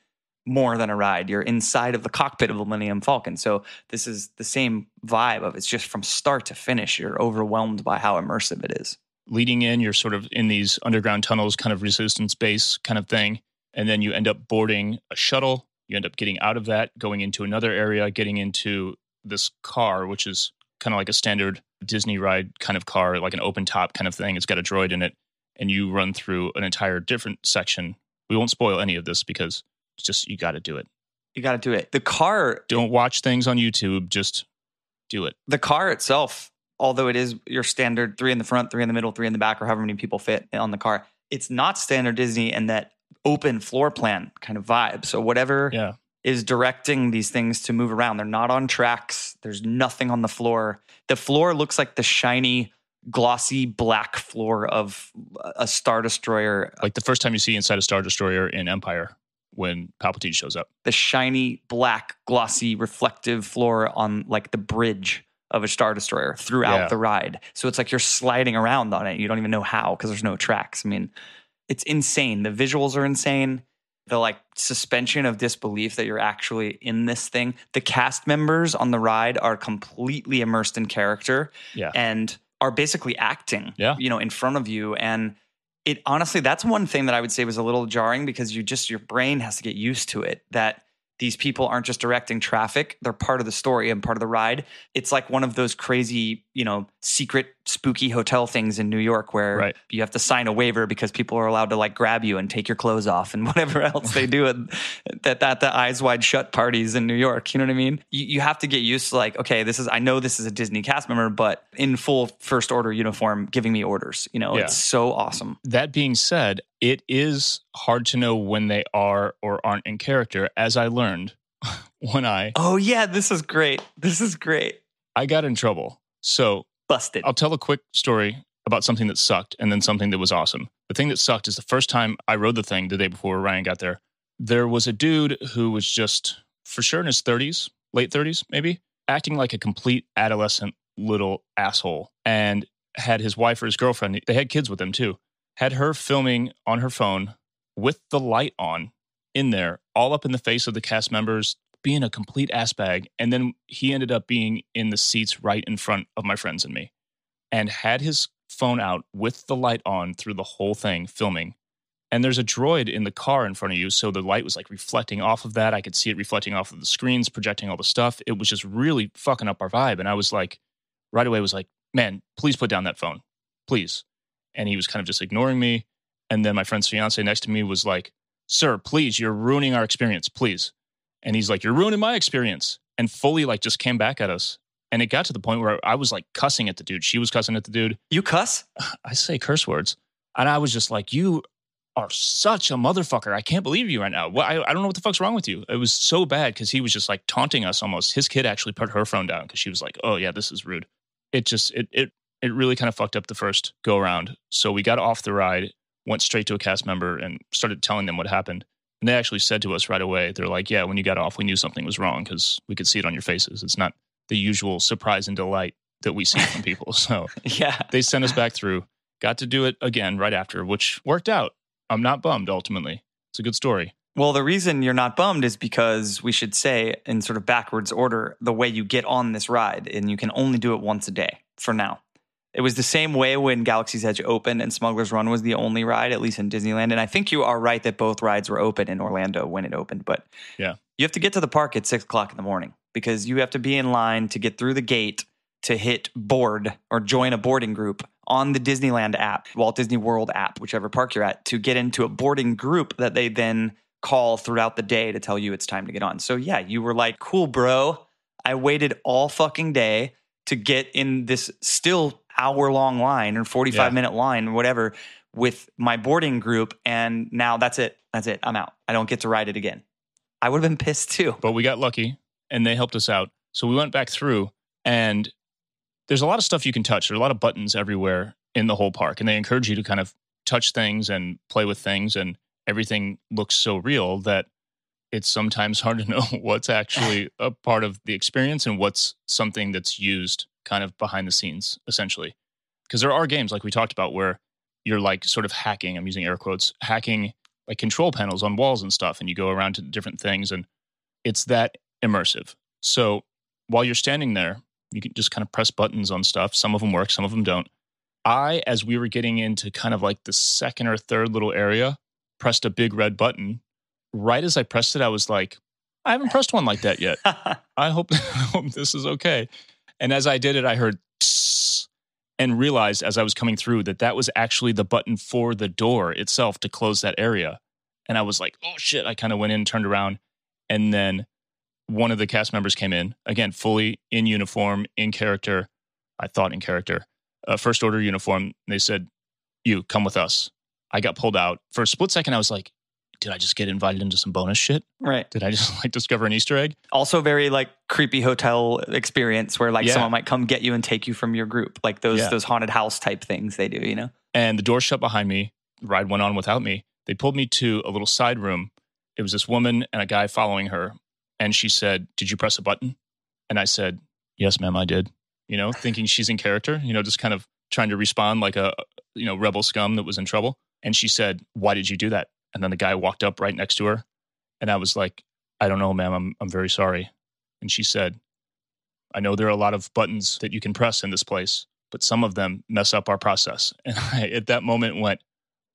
more than a ride. You're inside of the cockpit of the Millennium Falcon. So this is the same vibe of it's just from start to finish. You're overwhelmed by how immersive it is. leading in, you're sort of in these underground tunnels, kind of resistance base kind of thing. And then you end up boarding a shuttle You end up getting out of that, going into another area, getting into this car, which is kind of like a standard Disney ride kind of car, like an open top kind of thing. It's got a droid in it, and you run through an entire different section. We won't spoil any of this because it's just you got to do it. You got to do it. The car, Don't watch things on YouTube. Just do it. the car itself, although it is your standard three in the front, three in the middle, three in the back, or however many people fit on the car, it's not standard Disney and that open floor plan kind of vibe. So whatever Yeah. Is directing these things to move around. They're not on tracks. There's nothing on the floor. The floor looks like the shiny, glossy black floor of a Star Destroyer. Like the first time you see inside a Star Destroyer in Empire when Palpatine shows up. The shiny, black, glossy, reflective floor on like the bridge of a Star Destroyer throughout Yeah. the ride. So it's like you're sliding around on it. You don't even know how because there's no tracks. I mean, it's insane. The visuals are insane. The like suspension of disbelief that you're actually in this thing. The cast members on the ride are completely immersed in character Yeah. and are basically acting, Yeah. you know, in front of you. And it honestly, that's one thing that I would say was a little jarring because you just, your brain has to get used to it that these people aren't just directing traffic, they're part of the story and part of the ride. It's like one of those crazy, you know, secret spooky hotel things in New York where Right. you have to sign a waiver because people are allowed to like grab you and take your clothes off and whatever else they do at that that the eyes wide shut parties in New York. You know what I mean? You, you have to get used to like, okay, this is I know this is a Disney cast member, but in full first order uniform, giving me orders. You know, Yeah. it's so awesome. That being said, it is hard to know when they are or aren't in character, as I learned when I Oh yeah, this is great. This is great. I got in trouble. So Busted. I'll tell a quick story about something that sucked and then something that was awesome. The thing that sucked is the first time I rode the thing the day before Ryan got there, there was a dude who was just for sure in his 30s, late 30s, maybe, acting like a complete adolescent little asshole and had his wife or his girlfriend, they had kids with them too, had her filming on her phone with the light on in there, all up in the face of the cast members, being a complete ass bag. And then he ended up being in the seats right in front of my friends and me and had his phone out with the light on through the whole thing filming. And there's a droid in the car in front of you. So the light was like reflecting off of that. I could see it reflecting off of the screens, projecting all the stuff. It was just really fucking up our vibe. And I was like, right away, was like, man, please put down that phone, please. And he was kind of just ignoring me. And then my friend's fiance next to me was like, sir, please, you're ruining our experience, please. And he's like, you're ruining my experience. And fully like just came back at us. And it got to the point where I was like cussing at the dude. She was cussing at the dude. you cuss? I say curse words. And I was just like, you are such a motherfucker. I can't believe you right now. Well, I, I don't know what the fuck's wrong with you. It was so bad because he was just like taunting us almost. His kid actually put her phone down because she was like, oh, yeah, this is rude. It just, it, it, it really kind of fucked up the first go around. So we got off the ride, went straight to a cast member and started telling them what happened. And they actually said to us right away, they're like, yeah, when you got off, we knew something was wrong because we could see it on your faces. It's not the usual surprise and delight that we see from people. So Yeah. they sent us back through. Got to do it again right after, which worked out. I'm not bummed ultimately. It's a good story. Well, the reason you're not bummed is because we should say, in sort of backwards order, the way you get on this ride, and you can only do it once a day for now. It was the same way when Galaxy's Edge opened and Smuggler's Run was the only ride, at least in Disneyland. And I think you are right that both rides were open in Orlando when it opened. But Yeah. you have to get to the park at six o'clock in the morning because you have to be in line to get through the gate to hit board or join a boarding group on the Disneyland app, Walt Disney World app, whichever park you're at, to get into a boarding group that they then call throughout the day to tell you it's time to get on. So yeah, you were like, cool, bro. I waited all fucking day to get in this still hour long line or 45 Yeah. minute line or whatever with my boarding group. And now that's it. That's it. I'm out. I don't get to ride it again. I would have been pissed too. But we got lucky and they helped us out. So we went back through and there's a lot of stuff you can touch. There are a lot of buttons everywhere in the whole park. And they encourage you to kind of touch things and play with things. And everything looks so real that it's sometimes hard to know what's actually a part of the experience and what's something that's used kind of behind the scenes, essentially. Because there are games like we talked about where you're like sort of hacking, I'm using air quotes, hacking like control panels on walls and stuff, and you go around to different things, and it's that immersive. So while you're standing there, you can just kind of press buttons on stuff. Some of them work, some of them don't. I, as we were getting into kind of like the second or third little area, pressed a big red button. Right as I pressed it, I was like, I haven't pressed one like that yet. I hope, I hope this is okay. And as I did it, I heard and realized as I was coming through that that was actually the button for the door itself to close that area. And I was like, oh shit. I kind of went in, turned around, and then one of the cast members came in, again, fully in uniform, in character. I thought in character, uh, first order uniform. They said, you come with us. I got pulled out. For a split second, I was like, did I just get invited into some bonus shit? right. Did I just like discover an Easter egg? Also, very like creepy hotel experience where like Yeah. someone might come get you and take you from your group, like those Yeah. those haunted house type things they do. You know. and the door shut behind me. The ride went on without me. They pulled me to a little side room. It was this woman and a guy following her. And she said, Did you press a button? And I said, Yes, ma'am, I did. You know, thinking she's in character, you know, just kind of trying to respond like a, you know, rebel scum that was in trouble. And she said, Why did you do that? And then the guy walked up right next to her. And I was like, I don't know, ma'am. I'm, I'm very sorry. And she said, I know there are a lot of buttons that you can press in this place, but some of them mess up our process. And I, at that moment, went,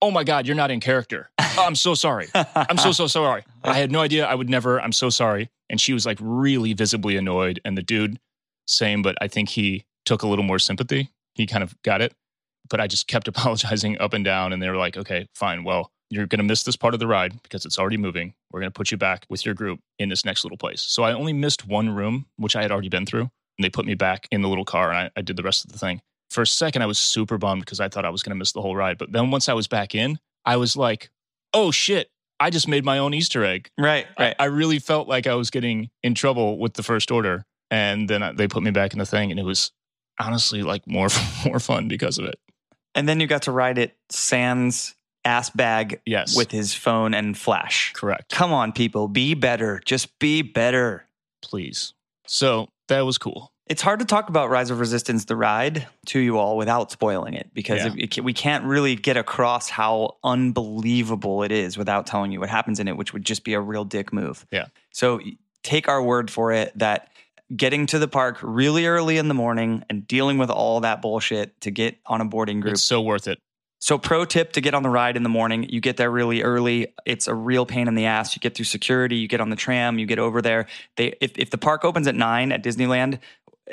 Oh my God, you're not in character. Oh, I'm so sorry. I'm so, so sorry. I had no idea. I would never. I'm so sorry. And she was like really visibly annoyed. And the dude, same, but I think he took a little more sympathy. He kind of got it. But I just kept apologizing up and down. And they were like, okay, fine. Well, you're going to miss this part of the ride because it's already moving. We're going to put you back with your group in this next little place. So I only missed one room, which I had already been through. And they put me back in the little car and I, I did the rest of the thing. For a second, I was super bummed because I thought I was going to miss the whole ride. But then once I was back in, I was like, oh shit, I just made my own Easter egg. right. Right. I, I really felt like I was getting in trouble with the first order. And then I- they put me back in the thing, and it was honestly like more more fun because of it. and then you got to ride it sans ass bag Yes, with his phone and flash. correct. Come on, people, be better. Just be better. Please. So that was cool. It's hard to talk about Rise of Resistance, the ride, to you all without spoiling it because Yeah. it- it we can't really get across how unbelievable it is without telling you what happens in it, which would just be a real dick move. Yeah. So take our word for it that getting to the park really early in the morning and dealing with all that bullshit to get on a boarding group It's so worth it. So, pro tip to get on the ride in the morning, you get there really early. It's a real pain in the ass. You get through security, you get on the tram, you get over there. They if, if the park opens at nine at Disneyland,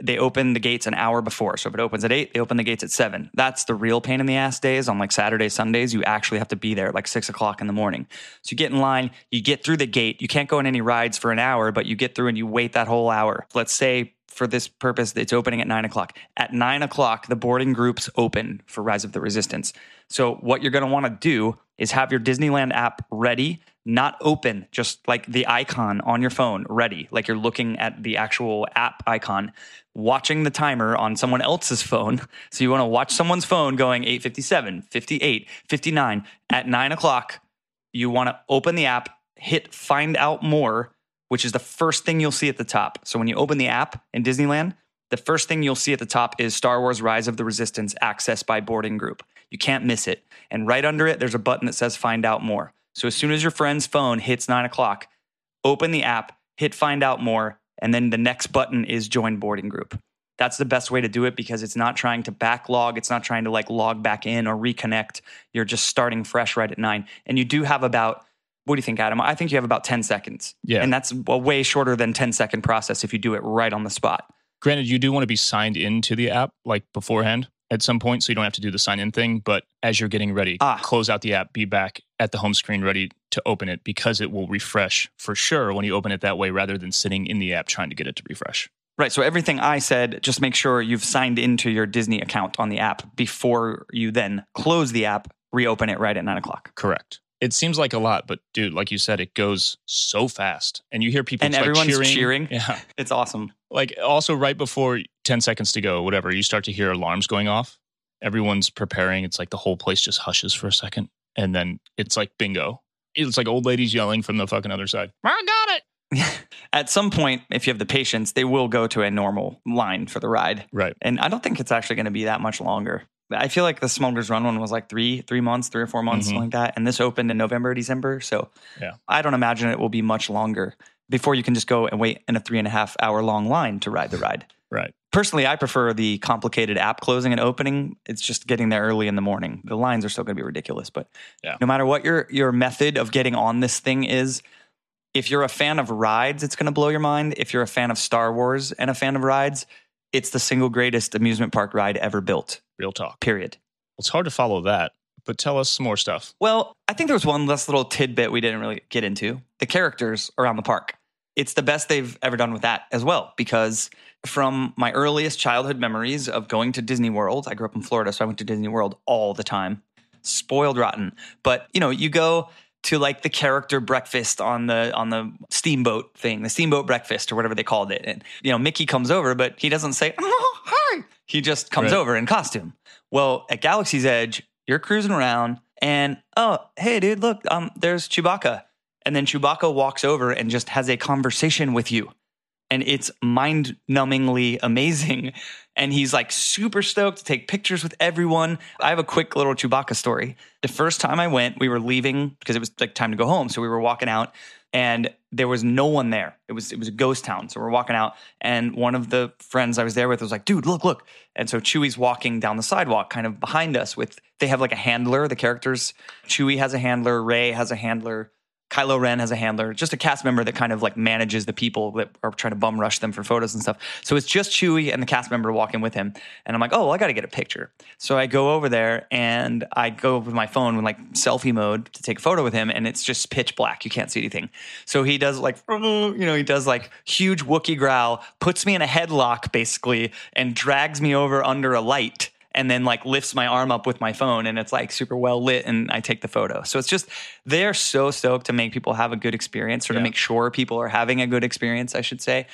they open the gates an hour before. So if it opens at eight, they open the gates at seven. That's the real pain in the ass days on like Saturdays, Sundays. You actually have to be there like six o'clock in the morning. So you get in line, you get through the gate. You can't go on any rides for an hour, but you get through and you wait that whole hour. Let's say for this purpose, it's opening at nine o'clock. At nine o'clock, the boarding groups open for Rise of the Resistance. So what you're going to want to do is have your Disneyland app ready, not open, just like the icon on your phone ready, like you're looking at the actual app icon, watching the timer on someone else's phone. So you want to watch someone's phone going 857, 58, 59 at nine o'clock. You want to open the app, hit find out more, which is the first thing you'll see at the top. So when you open the app in Disneyland, the first thing you'll see at the top is Star Wars Rise of the Resistance access by boarding group. You can't miss it. And right under it, there's a button that says find out more. So as soon as your friend's phone hits nine o'clock, open the app, hit find out more, and then the next button is join boarding group. That's the best way to do it because it's not trying to backlog. It's not trying to like log back in or reconnect. You're just starting fresh right at nine. And you do have about, what do you think, Adam? I think you have about 10 seconds. Yeah. And that's a way shorter than 10 second process if you do it right on the spot. Granted, you do want to be signed into the app like beforehand at some point, so you don't have to do the sign in thing. But as you're getting ready, Ah. close out the app, be back at the home screen ready to open it because it will refresh for sure when you open it that way rather than sitting in the app trying to get it to refresh. Right. So everything I said, just make sure you've signed into your Disney account on the app before you then close the app, reopen it right at nine o'clock. Correct. It seems like a lot, but dude, like you said, it goes so fast, and you hear people And like, everyone's cheering. cheering. Yeah, It's awesome. like also right before ten seconds to go, whatever, you start to hear alarms going off. Everyone's preparing. It's like the whole place just hushes for a second, and then it's like bingo. It's like old ladies yelling from the fucking other side. I got it. At some point, if you have the patience, they will go to a normal line for the ride. Right. And I don't think it's actually going to be that much longer. I feel like the Smuggler's Run one was like three, three months, three or four months, Mhm. something like that. And this opened in November, December. So Yeah. I don't imagine it will be much longer before you can just go and wait in a three and a half hour long line to ride the ride. Right. Personally, I prefer the complicated app closing and opening. It's just getting there early in the morning. The lines are still going to be ridiculous, but Yeah. no matter what your your method of getting on this thing is, if you're a fan of rides, it's going to blow your mind. If you're a fan of Star Wars and a fan of rides, it's the single greatest amusement park ride ever built. Real talk. Period. It's hard to follow that, but tell us some more stuff. Well, I think there was one less little tidbit we didn't really get into the characters around the park. It's the best they've ever done with that as well, because from my earliest childhood memories of going to Disney World, I grew up in Florida, so I went to Disney World all the time. Spoiled rotten. But, you know, you go to like the character breakfast on the on the steamboat thing, the steamboat breakfast or whatever they called it. And you know, Mickey comes over, but he doesn't say, "Oh, hi." He just comes Right. over in costume. Well, at Galaxy's Edge, you're cruising around and oh, hey dude, look, um there's Chewbacca. And then Chewbacca walks over and just has a conversation with you. And it's mind numbingly amazing. And he's like super stoked to take pictures with everyone. I have a quick little Chewbacca story. The first time I went, we were leaving because it was like time to go home. So we were walking out and there was no one there. It was it was a ghost town. So we're walking out and one of the friends I was there with was like, dude, look, look. And so Chewie's walking down the sidewalk kind of behind us with they have like a handler, the characters. Chewie has a handler, Rey has a handler. Kylo Ren has a handler, just a cast member that kind of like manages the people that are trying to bum rush them for photos and stuff. So it's just Chewie and the cast member walking with him. And I'm like, oh, well, I got to get a picture. So I go over there and I go with my phone with like selfie mode to take a photo with him. And it's just pitch black. You can't see anything. So he does like, you know, he does like huge Wookiee growl, puts me in a headlock basically, and drags me over under a light and then like lifts my arm up with my phone and it's like super well lit and I take the photo. So it's just they're so stoked to make people have a good experience or to make sure people are having a good experience, I should say.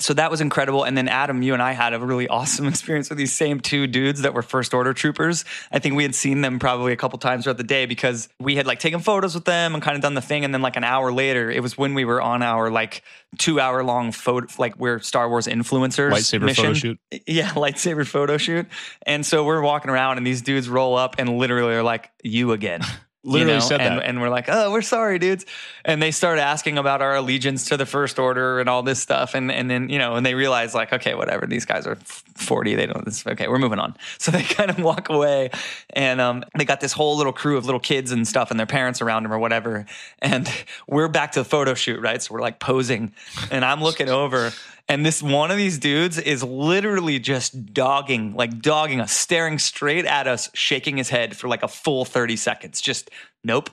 So that was incredible. And then Adam, you and I had a really awesome experience with these same two dudes that were first order troopers. I think we had seen them probably a couple times throughout the day because we had like taken photos with them and kind of done the thing. And then like an hour later, it was when we were on our like two hour long photo, like we're Star Wars influencers Lightsaber mission. photo shoot. Yeah, lightsaber photo shoot. And so we're walking around and these dudes roll up and literally are like, you again. You Literally know? said and, that. and we're like, oh, we're sorry, dudes. And they start asking about our allegiance to the First Order and all this stuff. And and then you know, and they realize like, okay, whatever. These guys are forty. They don't. This, okay, we're moving on. So they kind of walk away, and um, they got this whole little crew of little kids and stuff, and their parents around them or whatever. And we're back to the photo shoot, right? So we're like posing, and I'm looking over. And this one of these dudes is literally just dogging, like dogging us, staring straight at us, shaking his head for like a full 30 seconds. Just nope,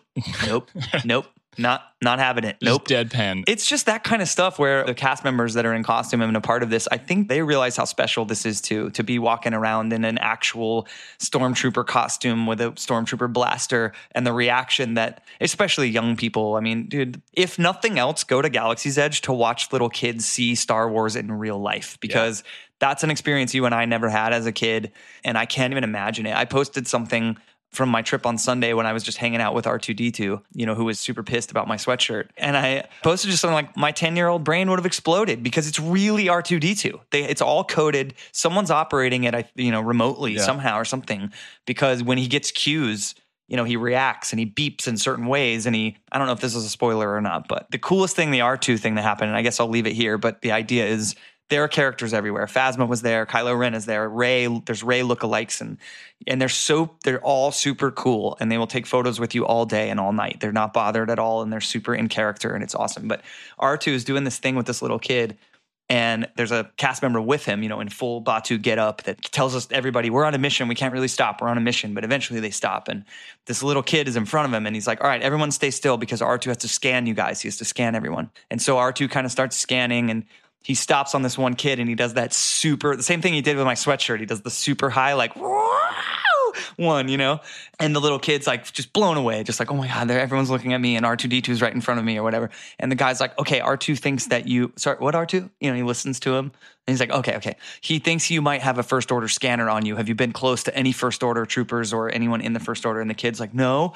nope, nope, not not having it. Nope. Just deadpan. It's just that kind of stuff where the cast members that are in costume and a part of this, I think they realize how special this is too, to be walking around in an actual stormtrooper costume with a stormtrooper blaster and the reaction that, especially young people, I mean, dude, if nothing else, go to Galaxy's Edge to watch little kids see Star Wars in real life because that's an experience you and I never had as a kid. And I can't even imagine it. I posted something from my trip on Sunday when I was just hanging out with R2D2, you know, who was super pissed about my sweatshirt. And I posted just something like my 10 year old brain would have exploded because it's really R2D2. They, it's all coded. Someone's operating it, you know, remotely Yeah. somehow or something because when he gets cues, you know, he reacts and he beeps in certain ways. And he, I don't know if this is a spoiler or not, but the coolest thing, the R2 thing that happened, and I guess I'll leave it here, but the idea is there are characters everywhere. Phasma was there, Kylo Ren is there, Rey, there's Rey lookalikes, and and they're so they're all super cool, and they will take photos with you all day and all night. They're not bothered at all, and they're super in character, and it's awesome. But R2 is doing this thing with this little kid, and there's a cast member with him, you know, in full Batuu get up that tells us everybody we're on a mission. We can't really stop. We're on a mission, but eventually they stop. And this little kid is in front of him, and he's like, "All right, everyone stay still because R2 has to scan you guys. He has to scan everyone." And so R2 kind of starts scanning, and he stops on this one kid, and he does that super the same thing he did with my sweatshirt. He does the super high like. One, you know, and the little kid's like just blown away, just like, oh my God, everyone's looking at me, and R2D2 is right in front of me, or whatever. And the guy's like, okay, R2 thinks that you, sorry, what R2? You know, he listens to him, and he's like, okay, okay. He thinks you might have a first order scanner on you. Have you been close to any first order troopers or anyone in the first order? And the kid's like, no.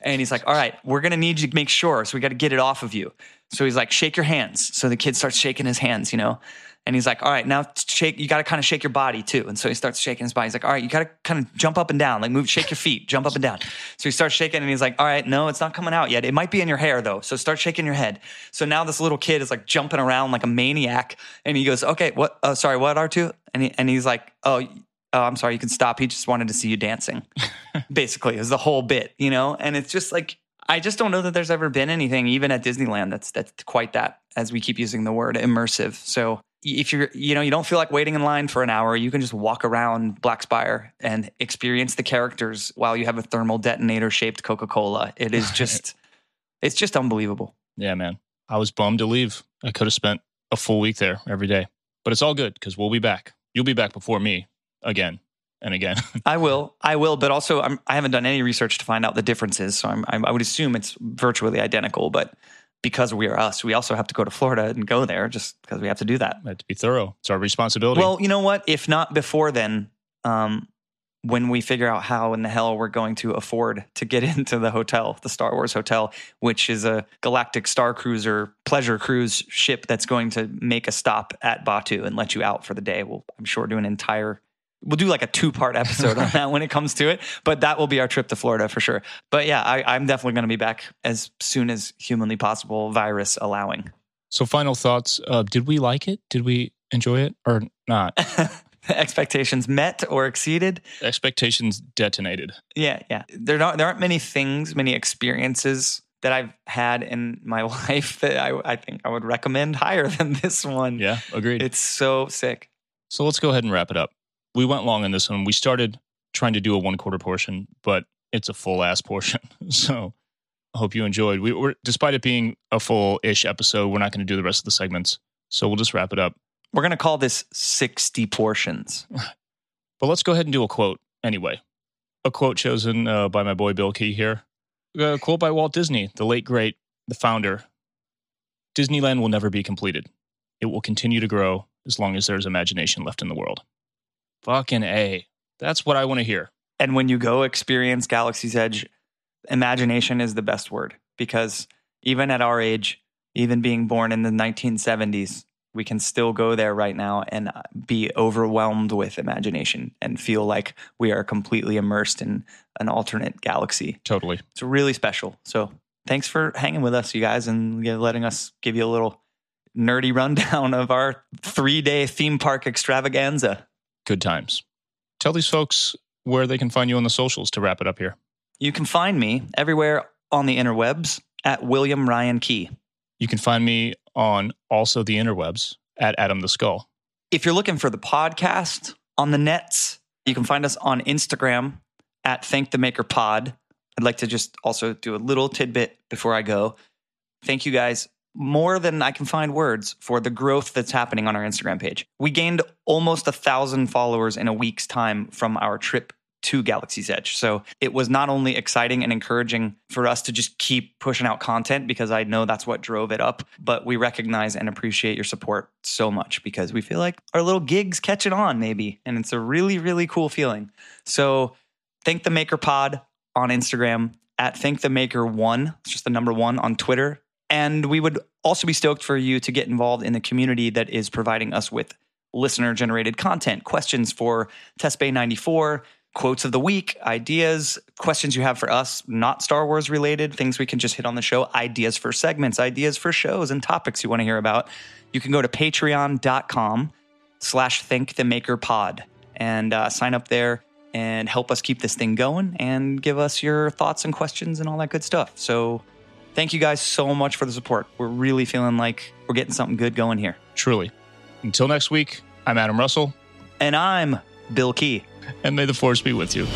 And he's like, all right, we're going to need you to make sure. So we got to get it off of you. So he's like, shake your hands. So the kid starts shaking his hands, you know? And he's like, all right, now shake, you got to kind of shake your body too. And so he starts shaking his body. He's like, all right, you got to kind of jump up and down, like move, shake your feet, jump up and down. So he starts shaking and he's like, all right, no, it's not coming out yet. It might be in your hair though. So start shaking your head. So now this little kid is like jumping around like a maniac. And he goes, okay, what, uh, sorry, what, R2? And, he, and he's like, oh, oh, I'm sorry, you can stop. He just wanted to see you dancing. Basically, was the whole bit, you know? And it's just like, I just don't know that there's ever been anything, even at Disneyland, that's that's quite that. As we keep using the word immersive, so if you're you know you don't feel like waiting in line for an hour, you can just walk around Black Spire and experience the characters while you have a thermal detonator shaped Coca Cola. It is just it's just unbelievable. Yeah, man. I was bummed to leave. I could have spent a full week there every day, but it's all good because we'll be back. You'll be back before me again and again. I will, I will, but also I'm, I have not done any research to find out the differences. So I'm, I'm, I would assume it's virtually identical, but because we are us, we also have to go to Florida and go there just because we have to do that. We have to be thorough. It's our responsibility. Well, you know what? If not before then, um, when we figure out how in the hell we're going to afford to get into the hotel, the Star Wars hotel, which is a galactic star cruiser pleasure cruise ship that's going to make a stop at Batuu and let you out for the day. We'll, I'm sure, do an entire we'll do like a two part episode on that when it comes to it. But that will be our trip to Florida for sure. But yeah, I, am definitely going to be back as soon as humanly possible, virus allowing. So, final thoughts. Uh, did we like it? Did we enjoy it or not? Expectations met or exceeded. Expectations detonated. Yeah, yeah. There not there aren't many things, many experiences that I've had in my life that I, I think I would recommend higher than this one. Yeah, agreed. It's so sick. So let's go ahead and wrap it up we went long on this one. We started trying to do a one quarter portion, but it's a full ass portion. So I hope you enjoyed. We were, despite it being a full ish episode, we're not going to do the rest of the segments. So we'll just wrap it up. We're going to call this 60 portions. but let's go ahead and do a quote anyway. A quote chosen uh, by my boy Bill Key here. A quote by Walt Disney, the late great, the founder. Disneyland will never be completed. It will continue to grow as long as there's imagination left in the world. Fucking A. That's what I want to hear. And when you go experience Galaxy's Edge, imagination is the best word because even at our age, even being born in the 1970s, we can still go there right now and uh, be overwhelmed with imagination and feel like we are completely immersed in an alternate galaxy. Totally. It's really special. So thanks for hanging with us, you guys, and letting us give you a little nerdy rundown of our three day theme park extravaganza good times. Tell these folks where they can find you on the socials to wrap it up here. You can find me everywhere on the interwebs at William Ryan Key. You can find me on also the interwebs at Adam the Skull. If you're looking for the podcast on the nets, you can find us on Instagram at Thank the Maker Pod. I'd like to just also do a little tidbit before I go. Thank you guys more than I can find words for the growth that's happening on our Instagram page. We gained almost a thousand followers in a week's time from our trip to Galaxy's Edge. So it was not only exciting and encouraging for us to just keep pushing out content because I know that's what drove it up, but we recognize and appreciate your support so much because we feel like our little gigs catching on maybe. And it's a really, really cool feeling. So thank the Maker Pod on Instagram at Thank the Maker One. It's just the number one on Twitter and we would also be stoked for you to get involved in the community that is providing us with listener generated content, questions for Test Bay 94, quotes of the week, ideas, questions you have for us, not Star Wars related, things we can just hit on the show, ideas for segments, ideas for shows and topics you want to hear about. You can go to patreon.com slash thank the maker pod and uh, sign up there and help us keep this thing going and give us your thoughts and questions and all that good stuff. So Thank you guys so much for the support. We're really feeling like we're getting something good going here. Truly. Until next week, I'm Adam Russell. And I'm Bill Key. And may the force be with you.